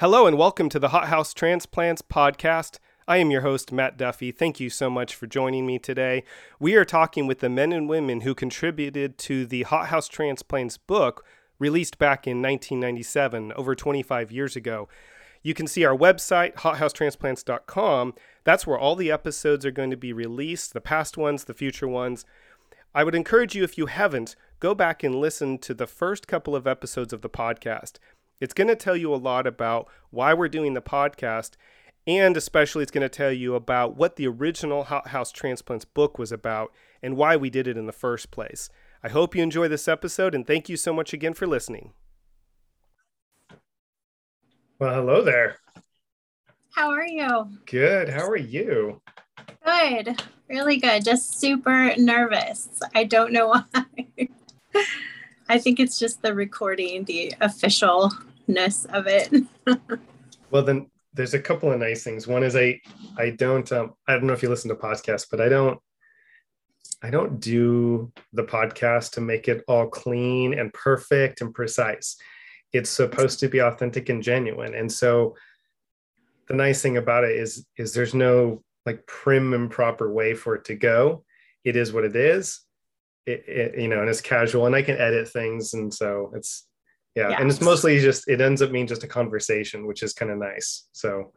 Hello and welcome to the Hothouse Transplants podcast. I am your host, Matt Duffy. Thank you so much for joining me today. We are talking with the men and women who contributed to the Hothouse Transplants book released back in 1997, over 25 years ago. You can see our website, hothousetransplants.com. That's where all the episodes are going to be released the past ones, the future ones. I would encourage you, if you haven't, go back and listen to the first couple of episodes of the podcast. It's going to tell you a lot about why we're doing the podcast, and especially it's going to tell you about what the original House Transplants book was about and why we did it in the first place. I hope you enjoy this episode, and thank you so much again for listening. Well, hello there. How are you? Good. How are you? Good. Really good. Just super nervous. I don't know why. I think it's just the recording, the of it. well, then there's a couple of nice things. One is I I don't um, I don't know if you listen to podcasts, but I don't I don't do the podcast to make it all clean and perfect and precise. It's supposed to be authentic and genuine. And so the nice thing about it is is there's no like prim and proper way for it to go. It is what it is it, it, you know, and it's casual and I can edit things. And so it's, yeah. yeah. And it's mostly just, it ends up being just a conversation, which is kind of nice. So,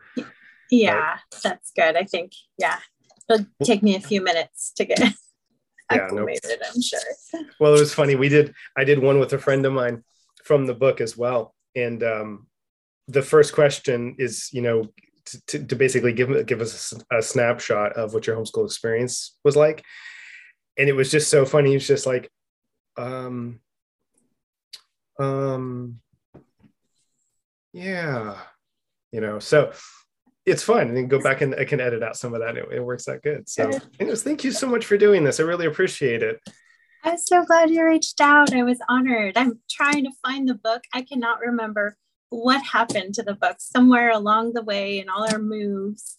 yeah, that's good. I think, yeah, it'll take me a few minutes to get yeah, no. I'm sure. Well, it was funny. We did, I did one with a friend of mine from the book as well. And um, the first question is, you know, to, to basically give, give us a, a snapshot of what your homeschool experience was like and it was just so funny. It's just like, um, um, yeah, you know. So it's fun, and then go back and I can edit out some of that. It, it works out good. So, anyways, thank you so much for doing this. I really appreciate it. I'm so glad you reached out. I was honored. I'm trying to find the book. I cannot remember what happened to the book somewhere along the way in all our moves.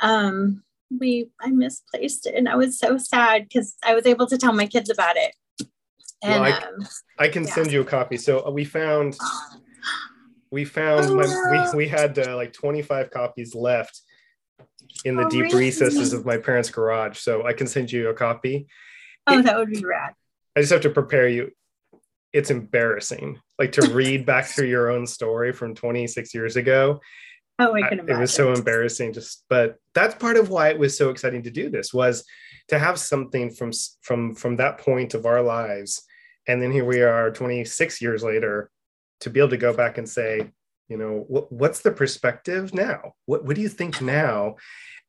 Um, we I misplaced it and I was so sad because I was able to tell my kids about it. And well, I, um, I, can yeah. send you a copy. So uh, we found we found oh, my, we, we had uh, like 25 copies left in the oh, deep really? recesses of my parents' garage. So I can send you a copy. Oh, it, that would be rad. I just have to prepare you. It's embarrassing, like to read back through your own story from 26 years ago Oh, I can imagine. It was so embarrassing just but that's part of why it was so exciting to do this was to have something from from from that point of our lives and then here we are 26 years later to be able to go back and say you know what, what's the perspective now? What, what do you think now?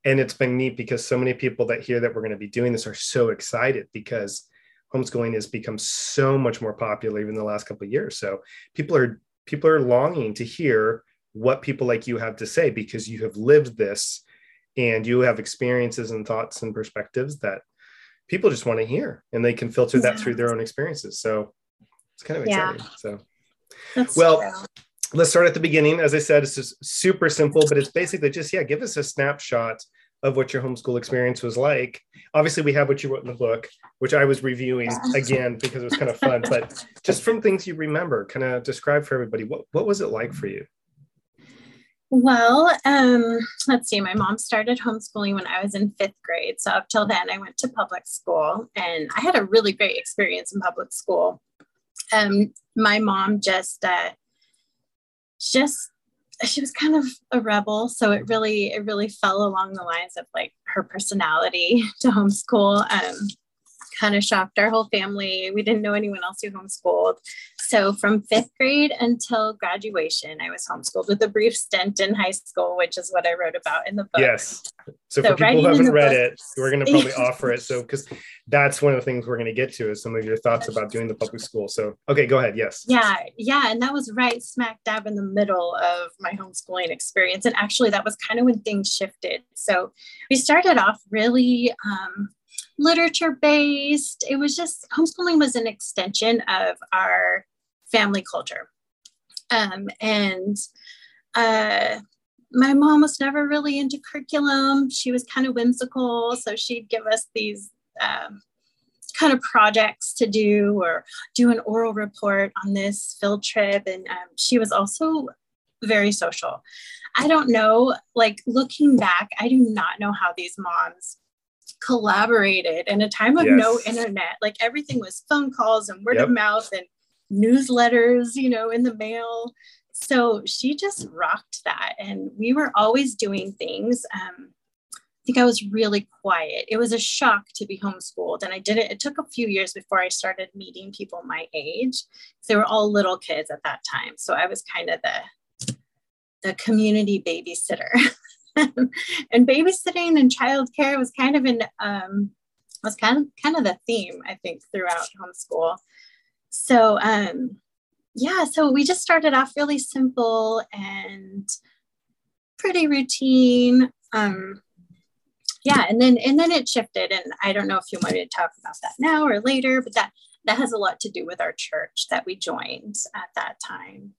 And it's been neat because so many people that hear that we're going to be doing this are so excited because homeschooling has become so much more popular even the last couple of years. So people are people are longing to hear what people like you have to say because you have lived this and you have experiences and thoughts and perspectives that people just want to hear and they can filter that through their own experiences. So it's kind of exciting yeah. so. That's well true. let's start at the beginning. As i said it's just super simple but it's basically just yeah give us a snapshot of what your homeschool experience was like. Obviously we have what you wrote in the book which i was reviewing again because it was kind of fun but just from things you remember kind of describe for everybody what, what was it like for you well, um, let's see. My mom started homeschooling when I was in fifth grade. So up till then, I went to public school, and I had a really great experience in public school. Um, my mom just, uh, just she was kind of a rebel so it really it really fell along the lines of like her personality to homeschool um, kind of shocked our whole family. We didn't know anyone else who homeschooled. So from fifth grade until graduation, I was homeschooled with a brief stint in high school, which is what I wrote about in the book. Yes. So, so for people who haven't read book, it, we're going to probably offer it. So because that's one of the things we're going to get to is some of your thoughts about doing the public school. So okay, go ahead. Yes. Yeah, yeah, and that was right smack dab in the middle of my homeschooling experience, and actually that was kind of when things shifted. So we started off really. Um, literature based. It was just homeschooling was an extension of our family culture. Um, and uh, my mom was never really into curriculum. She was kind of whimsical. So she'd give us these um, kind of projects to do or do an oral report on this field trip. And um, she was also very social. I don't know, like looking back, I do not know how these moms collaborated in a time of yes. no internet. Like everything was phone calls and word yep. of mouth and newsletters, you know, in the mail. So she just rocked that. And we were always doing things. Um, I think I was really quiet. It was a shock to be homeschooled. And I did it, it took a few years before I started meeting people my age. They were all little kids at that time. So I was kind of the, the community babysitter. and babysitting and childcare was kind of an um, was kind of kind of the theme, I think, throughout homeschool. So um, yeah, so we just started off really simple and pretty routine. Um, yeah, and then and then it shifted, and I don't know if you want to talk about that now or later, but that that has a lot to do with our church that we joined at that time.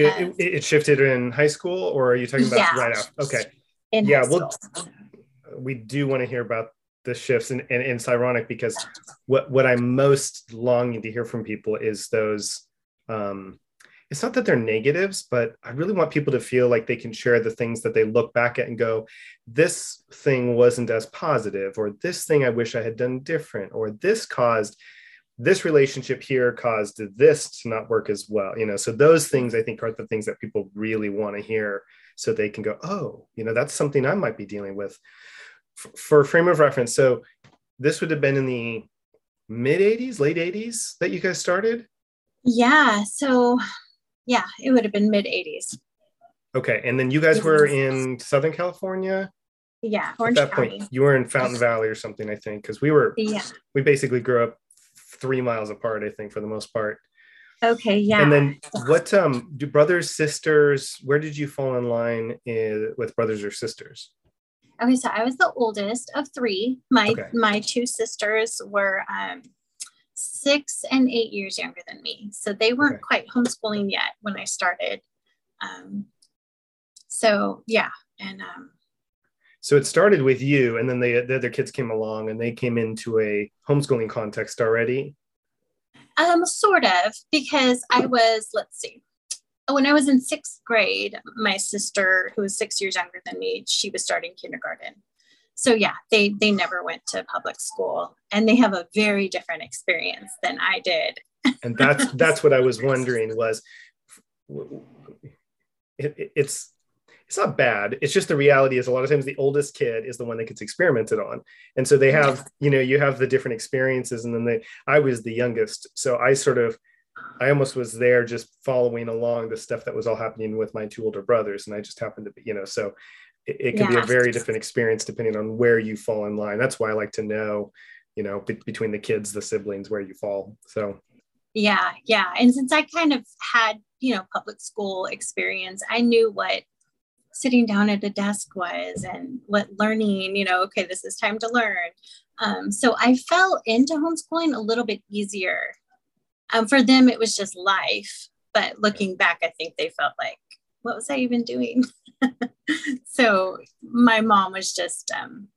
It, um, it, it shifted in high school, or are you talking about yeah, right after? Okay, yeah, well, we do want to hear about the shifts, and, and, and it's ironic because what what I'm most longing to hear from people is those um, it's not that they're negatives, but I really want people to feel like they can share the things that they look back at and go, this thing wasn't as positive, or this thing I wish I had done different, or this caused this relationship here caused this to not work as well. You know, so those things I think are the things that people really want to hear so they can go, oh, you know, that's something I might be dealing with. F- for frame of reference, so this would have been in the mid 80s, late 80s that you guys started? Yeah. So, yeah, it would have been mid 80s. Okay. And then you guys were in Southern California? Yeah. Orange At that County. point, you were in Fountain Valley or something, I think, because we were, yeah, we basically grew up three miles apart, I think, for the most part. Okay, yeah. And then what um do brothers, sisters, where did you fall in line in, with brothers or sisters? Okay, so I was the oldest of three. My okay. my two sisters were um six and eight years younger than me. So they weren't okay. quite homeschooling yet when I started. Um, so yeah, and um, so it started with you, and then the, the other kids came along, and they came into a homeschooling context already. Um, sort of, because I was, let's see, when I was in sixth grade, my sister, who was six years younger than me, she was starting kindergarten. So yeah they they never went to public school and they have a very different experience than i did. And that's that's what i was wondering was it, it's it's not bad it's just the reality is a lot of times the oldest kid is the one that gets experimented on and so they have you know you have the different experiences and then they i was the youngest so i sort of I almost was there just following along the stuff that was all happening with my two older brothers. And I just happened to be, you know, so it, it can yeah. be a very different experience depending on where you fall in line. That's why I like to know, you know, be- between the kids, the siblings, where you fall. So, yeah, yeah. And since I kind of had, you know, public school experience, I knew what sitting down at a desk was and what learning, you know, okay, this is time to learn. Um, so I fell into homeschooling a little bit easier. Um, for them, it was just life. But looking back, I think they felt like, what was I even doing? so my mom was just um,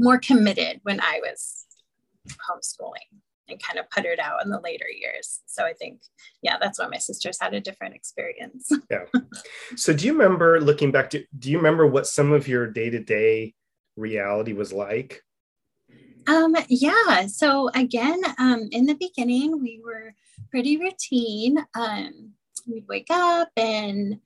more committed when I was homeschooling and kind of puttered out in the later years. So I think, yeah, that's why my sisters had a different experience. yeah. So do you remember looking back to, do you remember what some of your day to day reality was like? Um, yeah. So again, um, in the beginning, we were pretty routine. Um, we'd wake up and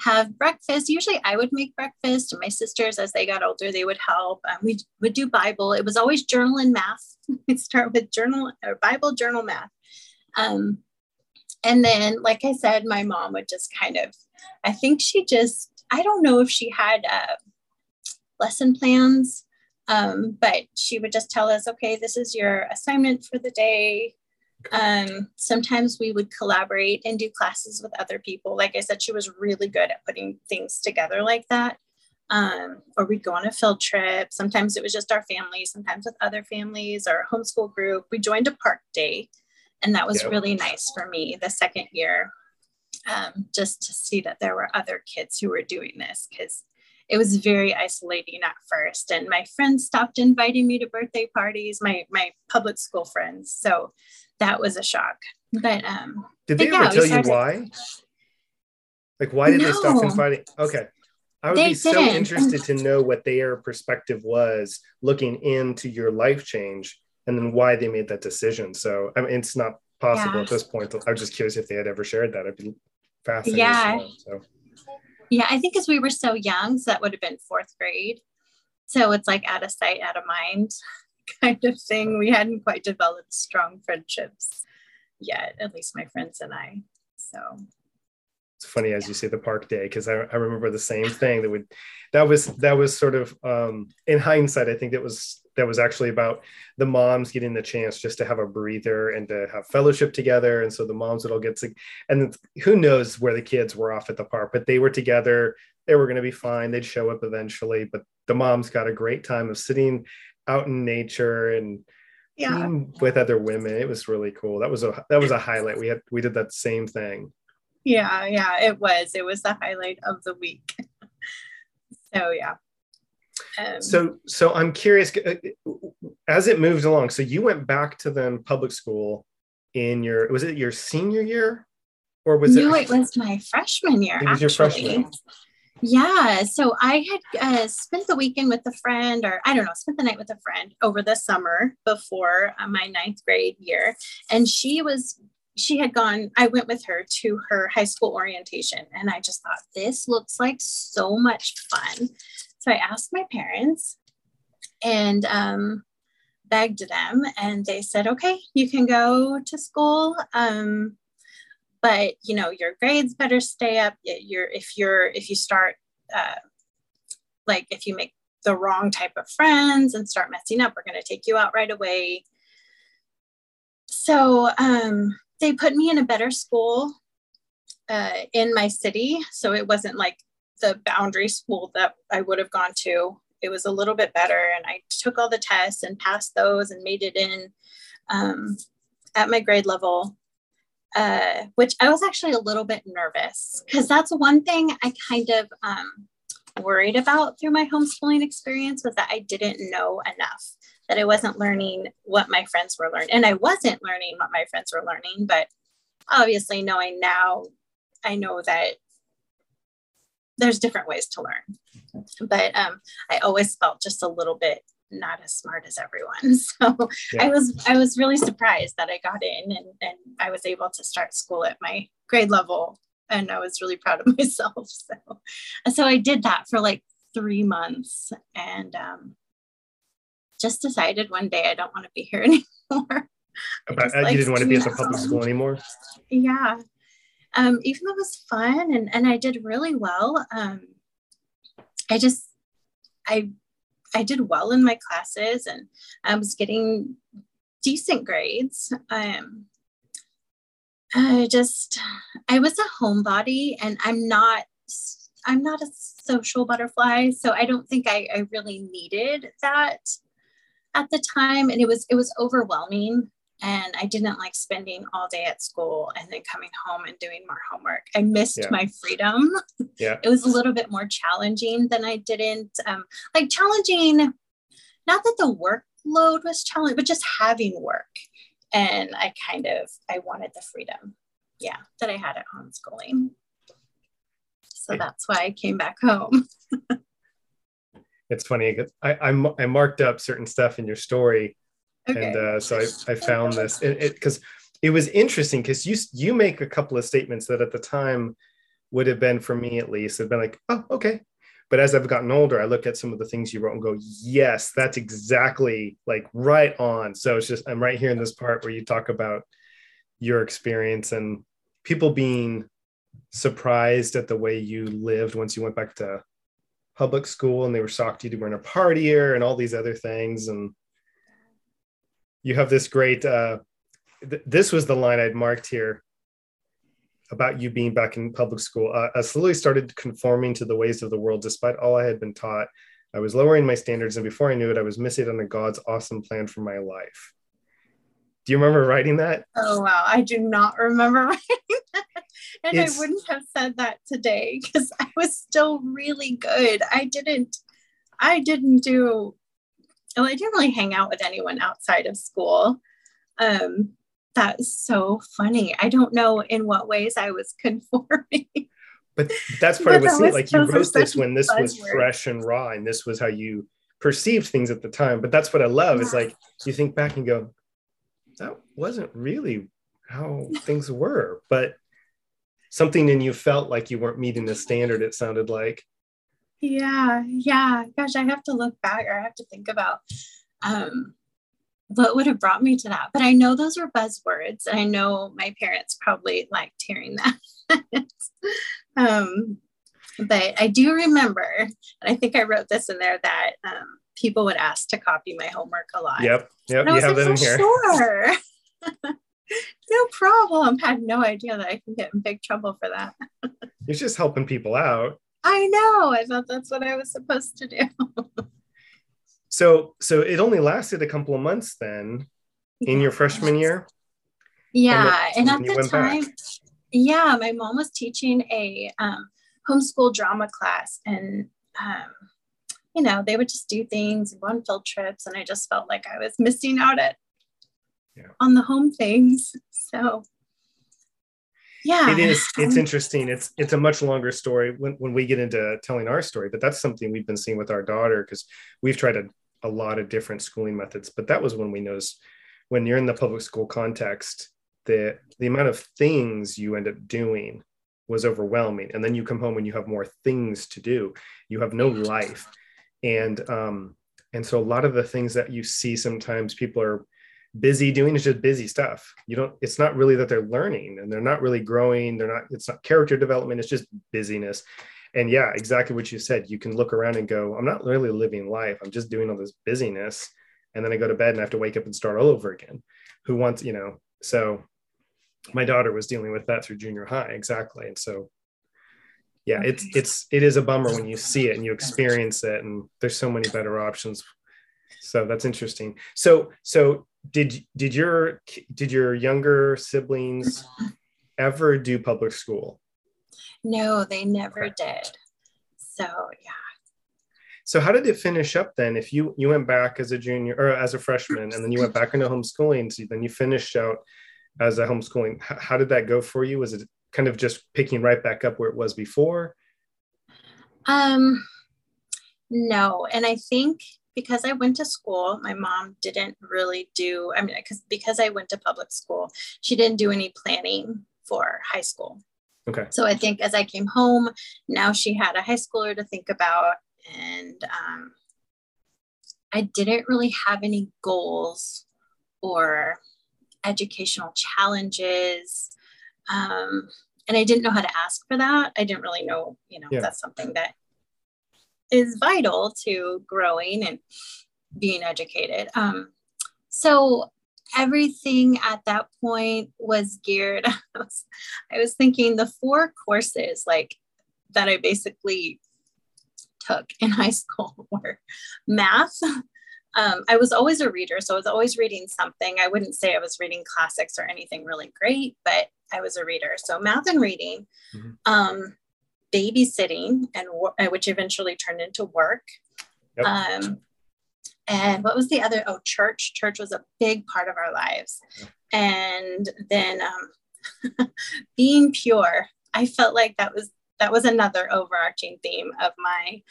have breakfast. Usually I would make breakfast, and my sisters, as they got older, they would help. Um, we would do Bible. It was always journal and math. We'd start with journal or Bible, journal, math. Um, and then, like I said, my mom would just kind of, I think she just, I don't know if she had uh, lesson plans, um, but she would just tell us, okay, this is your assignment for the day. Um, sometimes we would collaborate and do classes with other people. Like I said, she was really good at putting things together like that. Um, or we'd go on a field trip. Sometimes it was just our family, sometimes with other families or a homeschool group. We joined a park day, and that was yep. really nice for me the second year, um, just to see that there were other kids who were doing this because it was very isolating at first. And my friends stopped inviting me to birthday parties, my my public school friends. So that was a shock. But um did they ever yeah, tell you why? Like, why did no. they stop confiding? Okay. I would they be so didn't. interested to know what their perspective was looking into your life change and then why they made that decision. So, I mean, it's not possible yeah. at this point. I was just curious if they had ever shared that. I'd be fascinated. Yeah. Know, so. Yeah, I think because we were so young, so that would have been fourth grade. So it's like out of sight, out of mind kind of thing. We hadn't quite developed strong friendships yet, at least my friends and I. So it's funny as you say the park day because I, I remember the same thing that would that was that was sort of um, in hindsight I think that was that was actually about the moms getting the chance just to have a breather and to have fellowship together and so the moms would all get to and who knows where the kids were off at the park but they were together they were going to be fine they'd show up eventually but the moms got a great time of sitting out in nature and yeah. with other women. It was really cool. That was a that was a highlight. We had we did that same thing. Yeah yeah it was. It was the highlight of the week. So yeah. Um, so so i'm curious uh, as it moves along so you went back to then public school in your was it your senior year? Or was no, it no it was my freshman year it was actually. your freshman yeah. So I had uh, spent the weekend with a friend, or I don't know, spent the night with a friend over the summer before uh, my ninth grade year. And she was, she had gone, I went with her to her high school orientation. And I just thought, this looks like so much fun. So I asked my parents and um, begged them, and they said, okay, you can go to school. Um, but you know your grades better stay up. You're if you're if you start uh, like if you make the wrong type of friends and start messing up we're going to take you out right away. So um, they put me in a better school uh, in my city. So it wasn't like the boundary school that i would have gone to. It was a little bit better and i took all the tests and passed those and made it in um, at my grade level uh, which I was actually a little bit nervous because that's one thing I kind of um, worried about through my homeschooling experience was that I didn't know enough, that I wasn't learning what my friends were learning. And I wasn't learning what my friends were learning, but obviously knowing now, I know that there's different ways to learn. But um, I always felt just a little bit not as smart as everyone. So yeah. I was I was really surprised that I got in and, and I was able to start school at my grade level. And I was really proud of myself. So so I did that for like three months and um, just decided one day I don't want to be here anymore. Uh, you didn't want to be at the public school anymore? Yeah. Um, even though it was fun and, and I did really well, um, I just I I did well in my classes and I was getting decent grades. Um, I just, I was a homebody and I'm not, I'm not a social butterfly. So I don't think I, I really needed that at the time. And it was, it was overwhelming and I didn't like spending all day at school and then coming home and doing more homework. I missed yeah. my freedom. Yeah. it was a little bit more challenging than I didn't um, like challenging, not that the workload was challenging, but just having work. And I kind of I wanted the freedom, yeah, that I had at homeschooling. So that's why I came back home. it's funny. I, I I marked up certain stuff in your story Okay. And uh, so I, I found this. Because it, it, it, was interesting because you you make a couple of statements that at the time would have been for me at least have been like oh okay. But as I've gotten older I look at some of the things you wrote and go yes that's exactly like right on. So it's just I'm right here in this part where you talk about your experience and people being surprised at the way you lived once you went back to public school and they were shocked you weren't a partier and all these other things. And you have this great uh, th- this was the line i'd marked here about you being back in public school. Uh, i slowly started conforming to the ways of the world. Despite all i had been taught i was lowering my standards and before i knew it i was missing on god's awesome plan for my life. Do you remember writing that? Oh wow. I do not remember writing that. And it's, i wouldn't have said that today because i was still really good. I didn't i didn't do oh, I didn't really hang out with anyone outside of school. Um, that's so funny. I don't know in what ways I was conforming. but that's part but of what's. Like you wrote this when this was fresh and raw, and this was how you perceived things at the time. But that's what I love. Yeah. Is like you think back and go, that wasn't really how things were, but something in you felt like you weren't meeting the standard. It sounded like. Yeah, yeah. Gosh, I have to look back or I have to think about um, what would have brought me to that. But I know those were buzzwords. And I know my parents probably liked hearing that. um, but I do remember, and I think I wrote this in there that um, people would ask to copy my homework a lot. Yep. Yep. You have like, that in here. Sure. no problem. I had no idea that I can get in big trouble for that. You're just helping people out. I know. I thought that's what I was supposed to do. so so it only lasted a couple of months then in your freshman year. Yeah. And, and at the time, back. yeah, my mom was teaching a um, homeschool drama class and um, you know, they would just do things and go on field trips. And I just felt like I was missing out at yeah. on the home things. So yeah. It is, it's interesting. It's it's a much longer story when, when we get into telling our story, but that's something we've been seeing with our daughter because we've tried a, a lot of different schooling methods. But that was when we noticed when you're in the public school context, the the amount of things you end up doing was overwhelming. And then you come home and you have more things to do. You have no life and um and so a lot of the things that you see sometimes people are busy doing is just busy stuff. You don't it's not really that they're learning and they're not really growing. They're not it's not character development it's just busyness. And yeah exactly what you said. You can look around and go i'm not really living life. I'm just doing all this busyness. And then i go to bed and i have to wake up and start all over again. Who wants you know so my daughter was dealing with that through junior high exactly. And so yeah it's it's it is a bummer when you see it and you experience it and there's so many better options. So that's interesting. So so did did your did your younger siblings ever do public school no they never okay. did so yeah so how did it finish up then if you you went back as a junior or as a freshman and then you went back into homeschooling so then you finished out as a homeschooling how did that go for you was it kind of just picking right back up where it was before? Um, no. And I think because I went to school, my mom didn't really do, I mean, because because I went to public school, she didn't do any planning for high school. Okay. So I think as I came home, now she had a high schooler to think about. And um, I didn't really have any goals or educational challenges. Um, and I didn't know how to ask for that. I didn't really know, you know, yeah. that's something that is vital to growing and being educated. Um, so everything at that point was geared. I was, I was thinking the four courses like that I basically took in high school were math, um, I was always a reader, so I was always reading something. I wouldn't say I was reading classics or anything really great, but I was a reader. So math and reading, mm-hmm. um, babysitting, and uh, which eventually turned into work. Yep. Um, and what was the other? Oh, church. Church was a big part of our lives. And then um, being pure. I felt like that was that was another overarching theme of my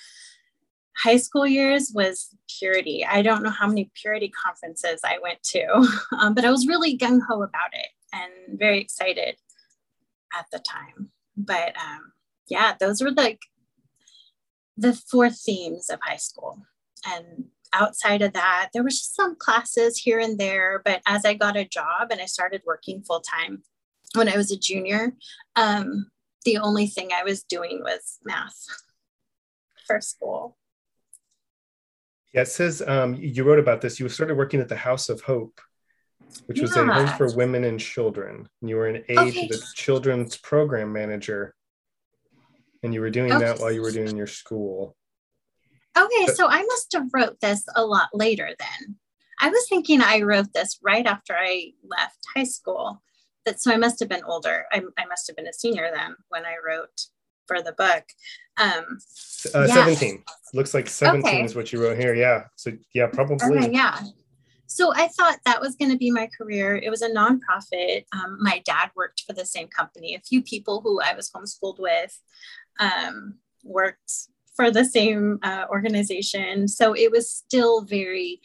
high school years was purity. I don't know how many purity conferences I went to, um, but I was really gung ho about it and very excited at the time. But um, yeah, those were like the four themes of high school. And outside of that, there was just some classes here and there. But as I got a job and I started working full time when I was a junior, um, the only thing I was doing was math for school. Yeah, it says um, you wrote about this. You started working at the House of Hope, which was a home for women and children. You were an aide okay. to the children's program manager, and you were doing okay. that while you were doing your school. Okay, but, so I must have wrote this a lot later then. I was thinking I wrote this right after I left high school. That so I must have been older. I, I must have been a senior then when I wrote for the book. Um, uh, yeah. 17. Looks like 17 okay. is what you wrote here. Yeah. So, yeah, probably. Okay, yeah. so I thought that was going to be my career. It was a nonprofit. Um, my dad worked for the same company. A few people who I was homeschooled with um, worked for the same uh, organization. So it was still very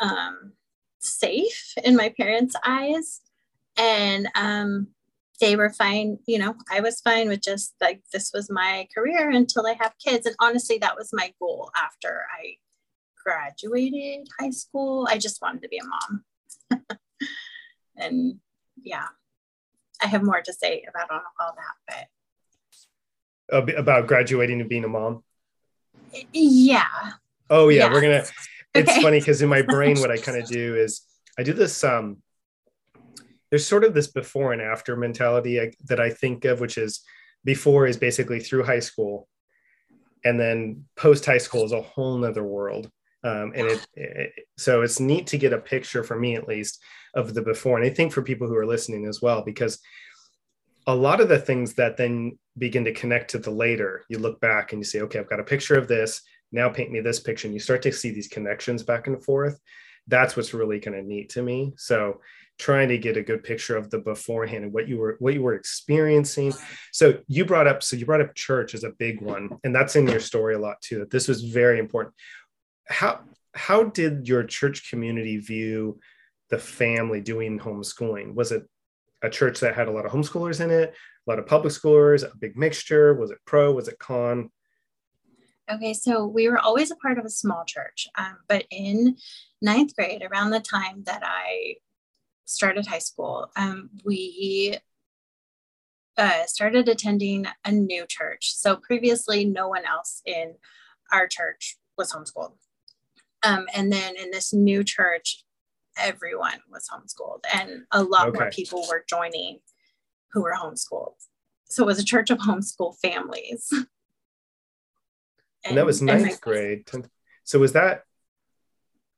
um, safe in my parents' eyes. And um, they were fine, you know, I was fine with just like this was my career until I have kids. And honestly, that was my goal after I graduated high school. I just wanted to be a mom. and yeah, I have more to say about all, all that, but about graduating and being a mom. Yeah. Oh yeah, we're gonna. It's okay. funny because in my brain, what I kind of do is I do this. Um, there's sort of this before and after mentality I, that I think of, which is before is basically through high school, and then post high school is a whole nother world. Um, and it, it, so it's neat to get a picture for me at least of the before and i think for people who are listening as well because a lot of the things that then begin to connect to the later. You look back and you say okay i've got a picture of this. Now paint me this picture. And you start to see these connections back and forth. That's what's really kind of neat to me. So trying to get a good picture of the beforehand and what you were what you were experiencing. So you brought up so you brought up church as a big one and that's in your story a lot too. That this was very important. How how did your church community view the family doing homeschooling? Was it a church that had a lot of homeschoolers in it, a lot of public schoolers, a big mixture? Was it pro? Was it con? Okay, so we were always a part of a small church, um, but in ninth grade, around the time that I started high school, um, we uh, started attending a new church. So previously, no one else in our church was homeschooled. Um, and then in this new church, everyone was homeschooled, and a lot okay. more people were joining who were homeschooled. So it was a church of homeschool families. and, and, that was ninth grade. 10th. So was that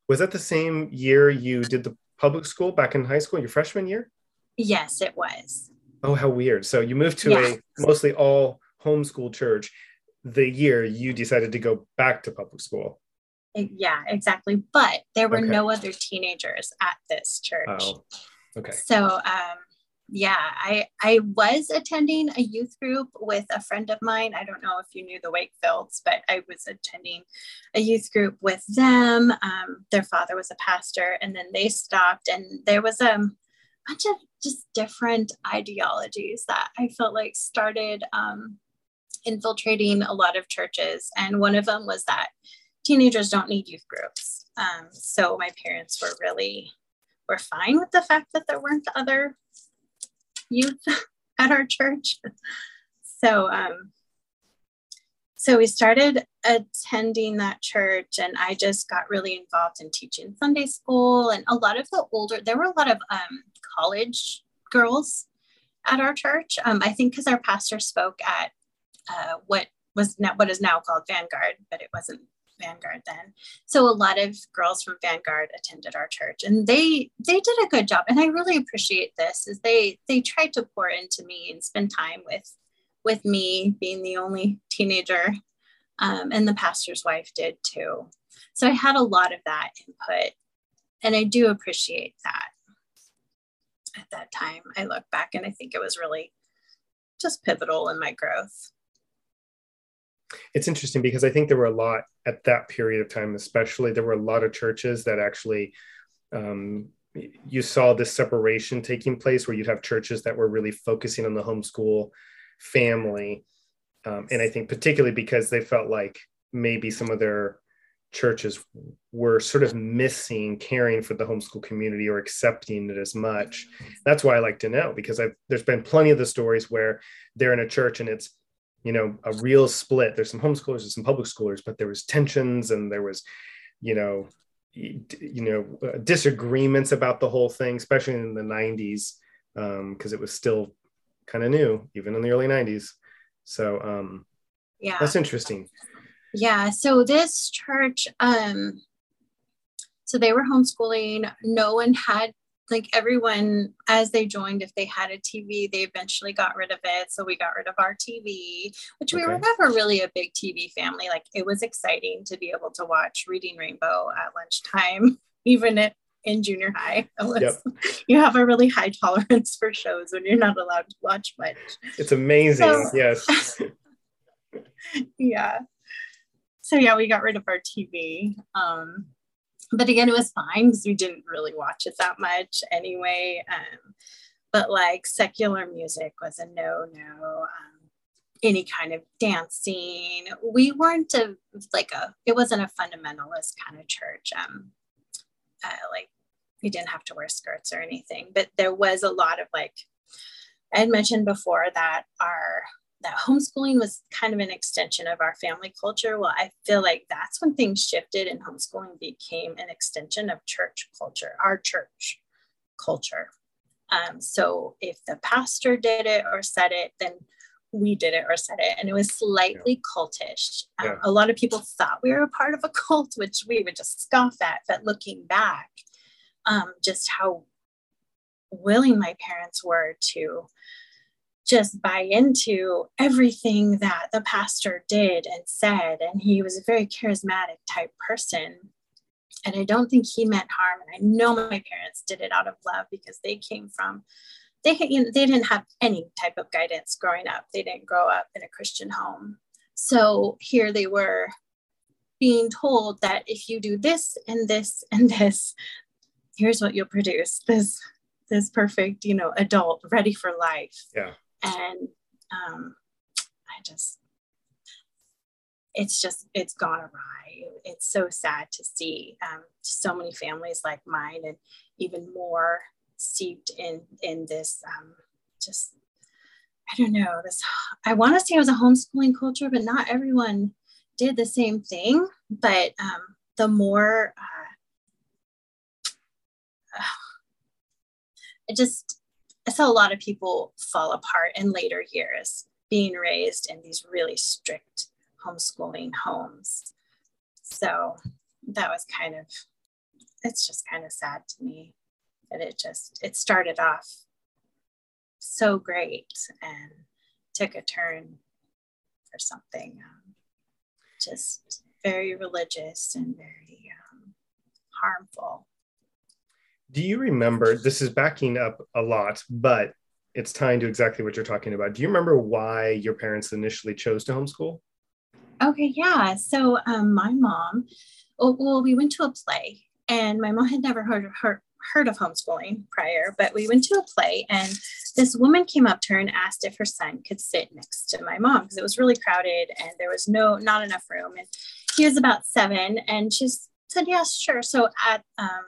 was that the same year you did the public school back in high school, your freshman year? Yes, it was. Oh, how weird! So you moved to yeah. a mostly all homeschool church the year you decided to go back to public school. Yeah, exactly. But there were okay. no other teenagers at this church. Oh, okay. So, um, yeah, I I was attending a youth group with a friend of mine. I don't know if you knew the Wakefields, but I was attending a youth group with them. Um, their father was a pastor, and then they stopped, and there was a bunch of just different ideologies that I felt like started um, infiltrating a lot of churches, and one of them was that teenagers don't need youth groups. Um, so my parents were really were fine with the fact that there weren't other youth at our church. So um, so we started attending that church and i just got really involved in teaching sunday school and a lot of the older there were a lot of um, college girls at our church um, i think because our pastor spoke at uh, what was now what is now called vanguard but it wasn't Vanguard then. So a lot of girls from Vanguard attended our church and they they did a good job. And I really appreciate this is they they tried to pour into me and spend time with with me being the only teenager. Um, and the pastor's wife did too. So I had a lot of that input and I do appreciate that. At that time, I look back and I think it was really just pivotal in my growth it's interesting because I think there were a lot at that period of time, especially there were a lot of churches that actually um, you saw this separation taking place where you'd have churches that were really focusing on the homeschool family. Um, and I think particularly because they felt like maybe some of their churches were sort of missing caring for the homeschool community or accepting it as much. That's why I like to know because I've, there's been plenty of the stories where they're in a church and it's you know a real split. There's some homeschoolers and some public schoolers but there was tensions and there was you know you know uh, disagreements about the whole thing especially in the 90s because um, it was still kind of new even in the early 90s so um yeah. that's interesting. Yeah so this church um so they were homeschooling. No one had like everyone as they joined if they had a tv they eventually got rid of it so we got rid of our tv which we were never really a big tv family like it was exciting to be able to watch reading rainbow at lunchtime even at in junior high. Yep. You have a really high tolerance for shows when you're not allowed to watch much. It's amazing. So, yes. yeah. So yeah, we got rid of our TV. Um, but again, it was fine because we didn't really watch it that much anyway. Um, but like secular music was a no no. Um, any kind of dancing. We weren't a like a. It wasn't a fundamentalist kind of church. Um, uh, like we didn't have to wear skirts or anything, but there was a lot of like. I had mentioned before that our that homeschooling was kind of an extension of our family culture. Well, I feel like that's when things shifted and homeschooling became an extension of church culture, our church culture. Um, so if the pastor did it or said it, then we did it or said it. And it was slightly yeah. cultish. Um, yeah. A lot of people thought we were a part of a cult, which we would just scoff at. But looking back, um, just how willing my parents were to just buy into everything that the pastor did and said. And he was a very charismatic type person. And I don't think he meant harm. And I know my parents did it out of love because they came from, they, you know, they didn't have any type of guidance growing up. They didn't grow up in a Christian home. So here they were being told that if you do this and this and this, here's what you'll produce this this perfect you know adult ready for life yeah and um, I just it's just it's gone awry. It's so sad to see um, so many families like mine, and even more steeped in in this um, just I don't know this. I want to say it was a homeschooling culture, but not everyone did the same thing. But um, the more uh, it just I saw a lot of people fall apart in later years being raised in these really strict homeschooling homes. So that was kind of, it's just kind of sad to me that it just, it started off so great and took a turn for something um, just very religious and very um, harmful do you remember this is backing up a lot but it's tying to exactly what you're talking about. Do you remember why your parents initially chose to homeschool? Okay yeah. So um, my mom well we went to a play and my mom had never heard of her heard of homeschooling prior but we went to a play and this woman came up to her and asked if her son could sit next to my mom because it was really crowded and there was no not enough room and he was about seven and she said yes sure. So at um,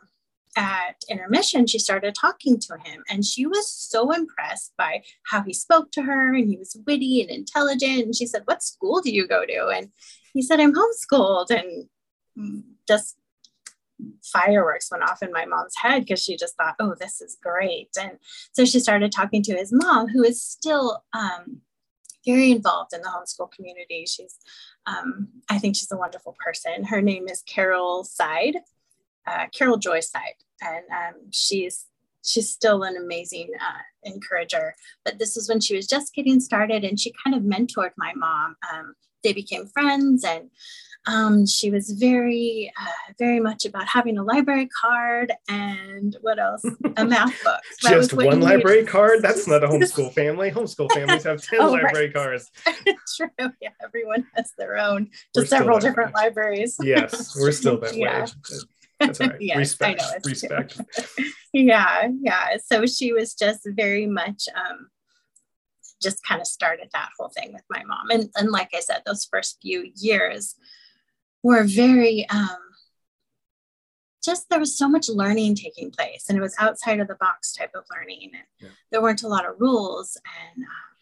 at intermission, she started talking to him, and she was so impressed by how he spoke to her, and he was witty and intelligent. And she said, "What school do you go to?" And he said, "I'm homeschooled," and just fireworks went off in my mom's head because she just thought, "Oh, this is great." And so she started talking to his mom, who is still um, very involved in the homeschool community. She's, um, I think, she's a wonderful person. Her name is Carol Seid uh, Carol Joy Seid, and um, she's she's still an amazing uh, encourager. But this is when she was just getting started, and she kind of mentored my mom. Um, they became friends, and um, she was very, uh, very much about having a library card and what else? A math book. Just one library needed. card? That's not a homeschool family. Homeschool families have 10 oh, library right. cards. True. Yeah, everyone has their own, just several different way. libraries. yes, we're still that yeah. way. That's right. yes, respect. I know, respect. yeah, yeah. So she was just very much um, just kind of started that whole thing with my mom. And, and like I said, those first few years were very um, just there was so much learning taking place and it was outside of the box type of learning and yeah. there weren't a lot of rules and um,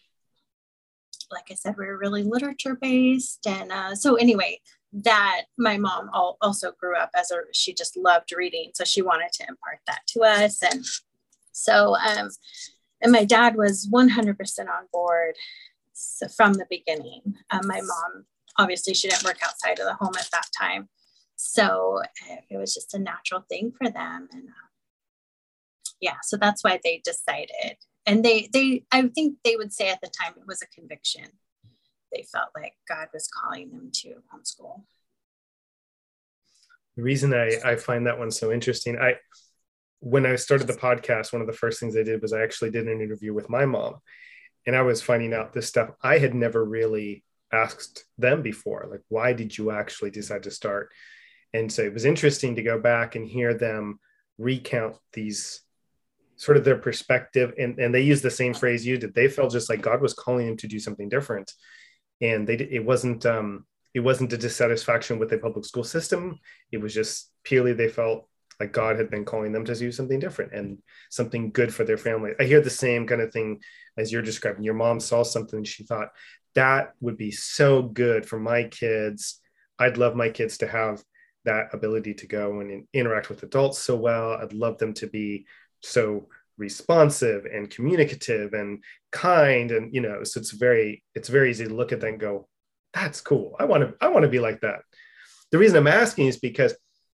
like i said we were really literature based and uh, so anyway that my mom also grew up as a she just loved reading so she wanted to impart that to us and so um and my dad was 100% on board so from the beginning. Um, my mom obviously she didn't work outside of the home at that time so it was just a natural thing for them and uh, yeah so that's why they decided and they they i think they would say at the time it was a conviction they felt like God was calling them to homeschool. The reason I, I find that one so interesting, I when I started the podcast, one of the first things I did was I actually did an interview with my mom. And I was finding out this stuff I had never really asked them before. Like, why did you actually decide to start? And so it was interesting to go back and hear them recount these sort of their perspective. And, and they used the same phrase you did. They felt just like God was calling them to do something different. And they it wasn't um it wasn't a dissatisfaction with the public school system. It was just purely they felt like God had been calling them to do something different and something good for their family. I hear the same kind of thing as you're describing. Your mom saw something, she thought that would be so good for my kids. I'd love my kids to have that ability to go and interact with adults so well. I'd love them to be so responsive and communicative and kind and you know so it's very it's very easy to look at that and go that's cool. I want to i want to be like that. The reason i'm asking is because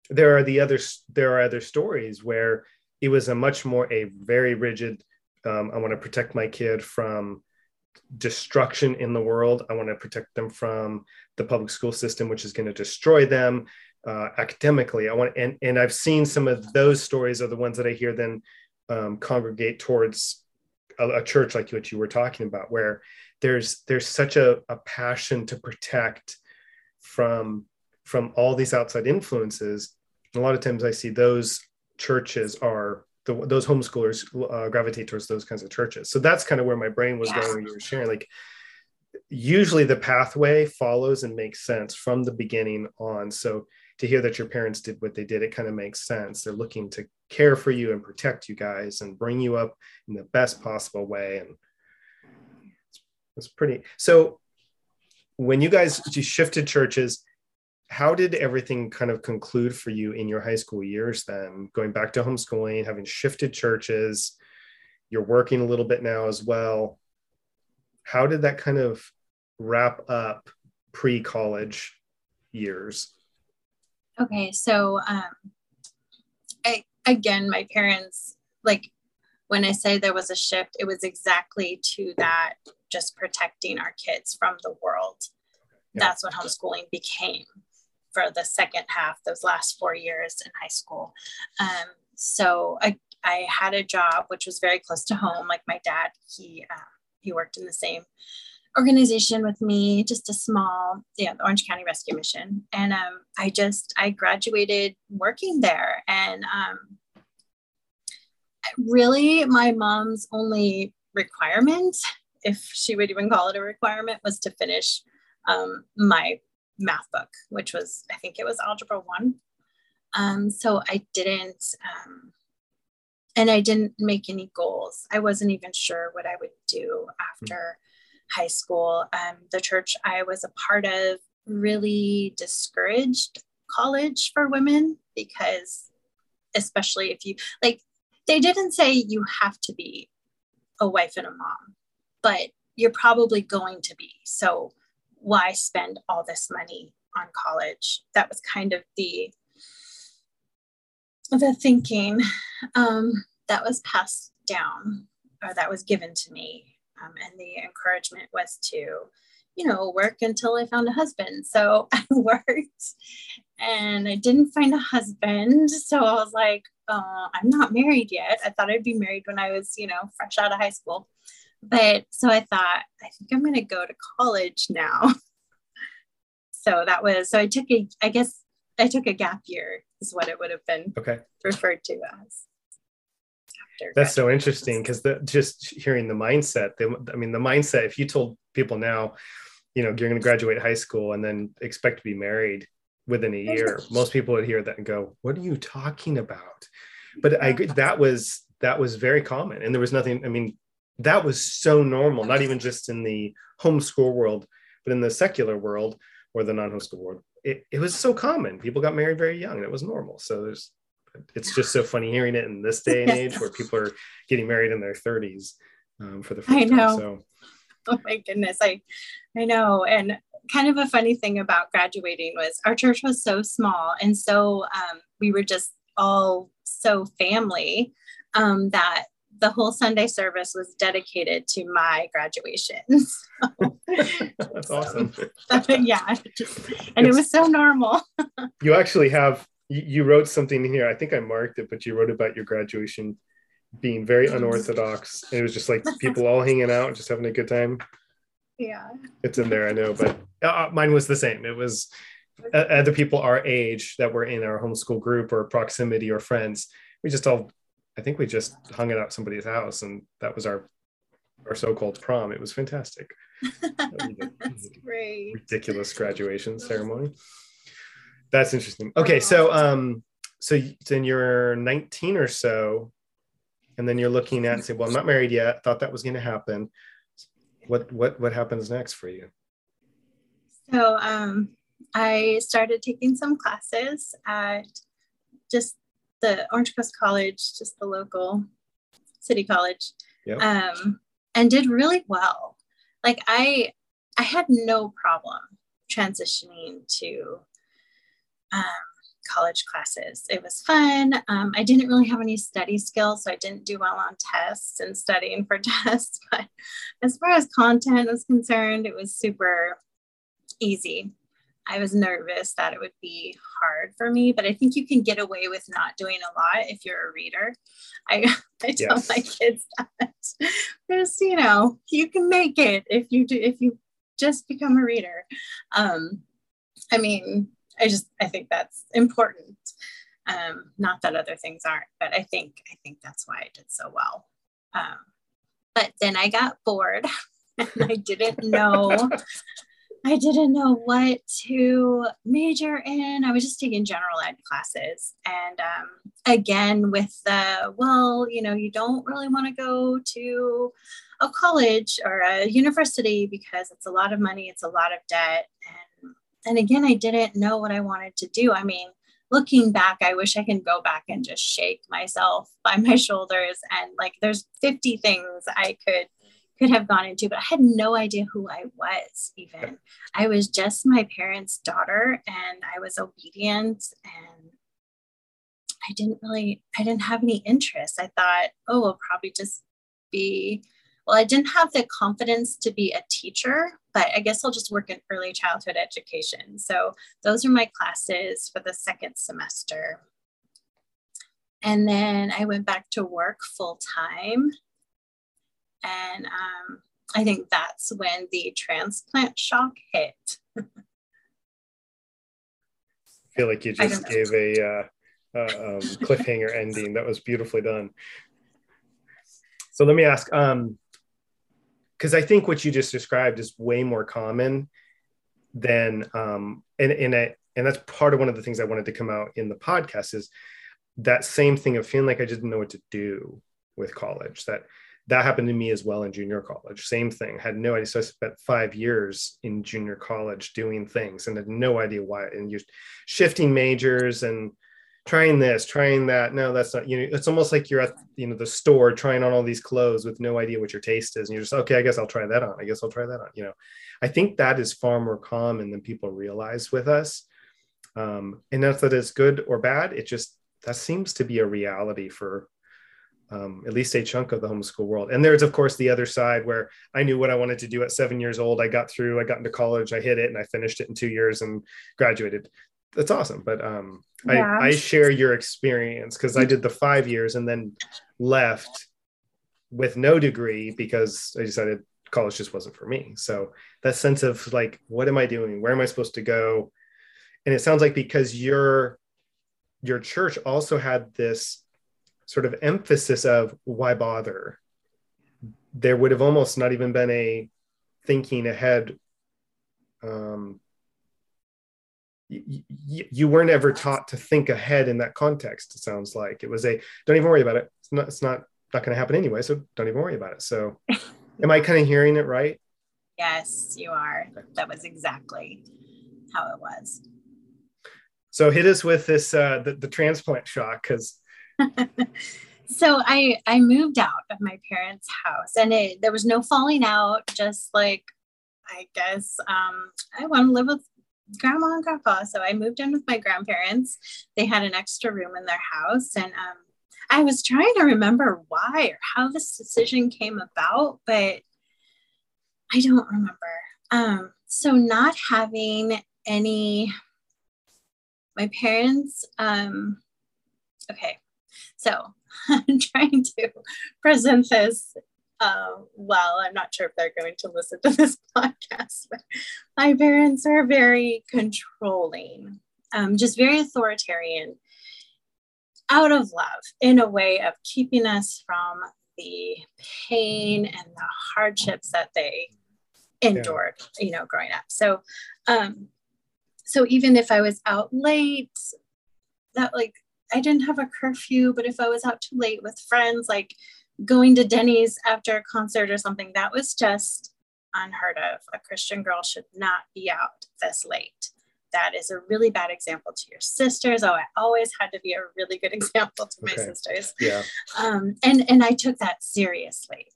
there are the other there are other stories where it was a much more a very rigid um, i want to protect my kid from destruction in the world. I want to protect them from the public school system which is going to destroy them uh, academically. I want and and i've seen some of those stories are the ones that i hear then um, congregate towards a, a, church like what you were talking about where there's there's such a, a passion to protect from from all these outside influences. A lot of times i see those churches are the, those homeschoolers uh, gravitate towards those kinds of churches. So that's kind of where my brain was yeah. going when you were sharing like usually the pathway follows and makes sense from the beginning on. So to hear that your parents did what they did it kind of makes sense. They're looking to care for you and protect you guys and bring you up in the best possible way and it's pretty so when you guys you shifted churches how did everything kind of conclude for you in your high school years then? Going back to homeschooling having shifted churches you're working a little bit now as well. How did that kind of wrap up pre-college years okay so um I, again my parents like when i say there was a shift it was exactly to that just protecting our kids from the world yeah. that's what homeschooling became for the second half, those last four years in high school. Um, so I, I had a job which was very close to home. Like my dad, he uh, he worked in the same organization with me, just a small, yeah, the Orange County Rescue Mission. And um, I just I graduated working there, and um, really my mom's only requirement, if she would even call it a requirement, was to finish um, my math book, which was, I think it was Algebra 1. Um, so I didn't, um, and I didn't make any goals. I wasn't even sure what I would do after mm-hmm. High school. Um, the church I was a part of really discouraged college for women because, especially if you like, they didn't say you have to be a wife and a mom, but you're probably going to be. So why spend all this money on college? That was kind of the the thinking um, that was passed down or that was given to me. Um, and the encouragement was to, you know, work until I found a husband. So I worked and I didn't find a husband. So I was like, uh, I'm not married yet. I thought I'd be married when I was, you know, fresh out of high school. But so I thought, I think I'm going to go to college now. so that was, so I took a, I guess I took a gap year, is what it would have been okay. referred to as. That's so interesting because the just hearing the mindset. The, I mean, the mindset. If you told people now, you know, you're going to graduate high school and then expect to be married within a year, most people would hear that and go, "What are you talking about?" But I agree that was that was very common, and there was nothing. I mean, that was so normal, not even just in the homeschool world, but in the secular world or the non-homeschool world. It, it was so common. People got married very young. And it was normal. So there's, it's just so funny hearing it in this day and age where people are getting married in their 30s um, for the first I know. time. So, oh my goodness, I, I know. And kind of a funny thing about graduating was our church was so small, and so um, we were just all so family um, that the whole Sunday service was dedicated to my graduation. So, That's awesome. yeah, just, and it's, it was so normal. you actually have you, wrote something here. I think I marked it, but you wrote about your graduation being very unorthodox. And it was just like people all hanging out, just having a good time. Yeah. It's in there, I know, but uh, mine was the same. It was uh, other people our age that were in our homeschool group or proximity or friends. We just all, I think we just hung it out somebody's house, and that was our our so-called prom. It was fantastic. That's great. Ridiculous graduation ceremony. That's interesting. Okay, so um, so then you're 19 or so, and then you're looking at say, "Well, I'm not married yet. Thought that was going to happen." What what what happens next for you? So um, I started taking some classes at just the Orange Coast College, just the local city college, yep. um, and did really well. Like I, I had no problem transitioning to um, college classes. It was fun. Um, I didn't really have any study skills, so I didn't do well on tests and studying for tests. But as far as content was concerned, it was super easy. I was nervous that it would be hard for me, but I think you can get away with not doing a lot if you're a reader. I, I tell yes. my kids that just, you know, you can make it if you do, if you just become a reader. Um, I mean, I just, I think that's important. Um, not that other things aren't, but I think, I think that's why I did so well. Um, but then I got bored and I didn't know I didn't know what to major in. I was just taking general ed classes. And um, again, with the, well, you know, you don't really want to go to a college or a university because it's a lot of money, it's a lot of debt. And, again, I didn't know what I wanted to do. I mean, looking back, I wish I can go back and just shake myself by my shoulders. And like, there's 50 things I could could have gone into, but I had no idea who I was even. I was just my parents' daughter and I was obedient and I didn't really, I didn't have any interest. I thought, oh, we'll probably just be, well, I didn't have the confidence to be a teacher, but I guess I'll just work in early childhood education. So those are my classes for the second semester. And then I went back to work full time and um, I think that's when the transplant shock hit. I feel like you just gave a uh, uh, um, cliffhanger ending. That was beautifully done. So let me ask, um, because I think what you just described is way more common than, um, and and I, and that's part of one of the things I wanted to come out in the podcast is that same thing of feeling like I just didn't know what to do with college. That that happened to me as well in junior college. Same thing. Had no idea. So I spent five years in junior college doing things and had no idea why. And you're shifting majors and trying this, trying that. No, that's not. You know, it's almost like you're at you know the store trying on all these clothes with no idea what your taste is, and you're just okay. I guess I'll try that on. I guess I'll try that on. You know, I think that is far more common than people realize with us. Um, and not that it's good or bad. It just that seems to be a reality for um, at least a chunk of the homeschool world. And there's, of course, the other side where I knew what I wanted to do at seven years old. I got through, I got into college, I hit it, and I finished it in two years and graduated. That's awesome. But um, yeah. I, I share your experience because I did the five years and then left with no degree because I decided college just wasn't for me. So that sense of like, what am I doing? Where am I supposed to go? And it sounds like because your your church also had this sort of emphasis of why bother there would have almost not even been a thinking ahead um, y- y- you weren't ever taught to think ahead in that context it sounds like. It was a don't even worry about it. It's not it's not not going to happen anyway so don't even worry about it. So am i kind of hearing it right? Yes you are. That was exactly how it was. So hit us with this uh the, the transplant shock because so I I moved out of my parents' house, and it, there was no falling out. Just like I guess um, I want to live with grandma and grandpa, so I moved in with my grandparents. They had an extra room in their house, and um, I was trying to remember why or how this decision came about, but I don't remember. Um, so not having any my parents, um, okay, so I'm trying to present this uh, well. I'm not sure if they're going to listen to this podcast, but my parents are very controlling, um, just very authoritarian, out of love, in a way of keeping us from the pain and the hardships that they endured, yeah. you know, growing up. So, um, so even if I was out late, that like I didn't have a curfew, but if I was out too late with friends, like going to Denny's after a concert or something, that was just unheard of. A Christian girl should not be out this late. That is a really bad example to your sisters. Oh, I always had to be a really good example to my okay. sisters. Yeah. Um, and and I took that seriously.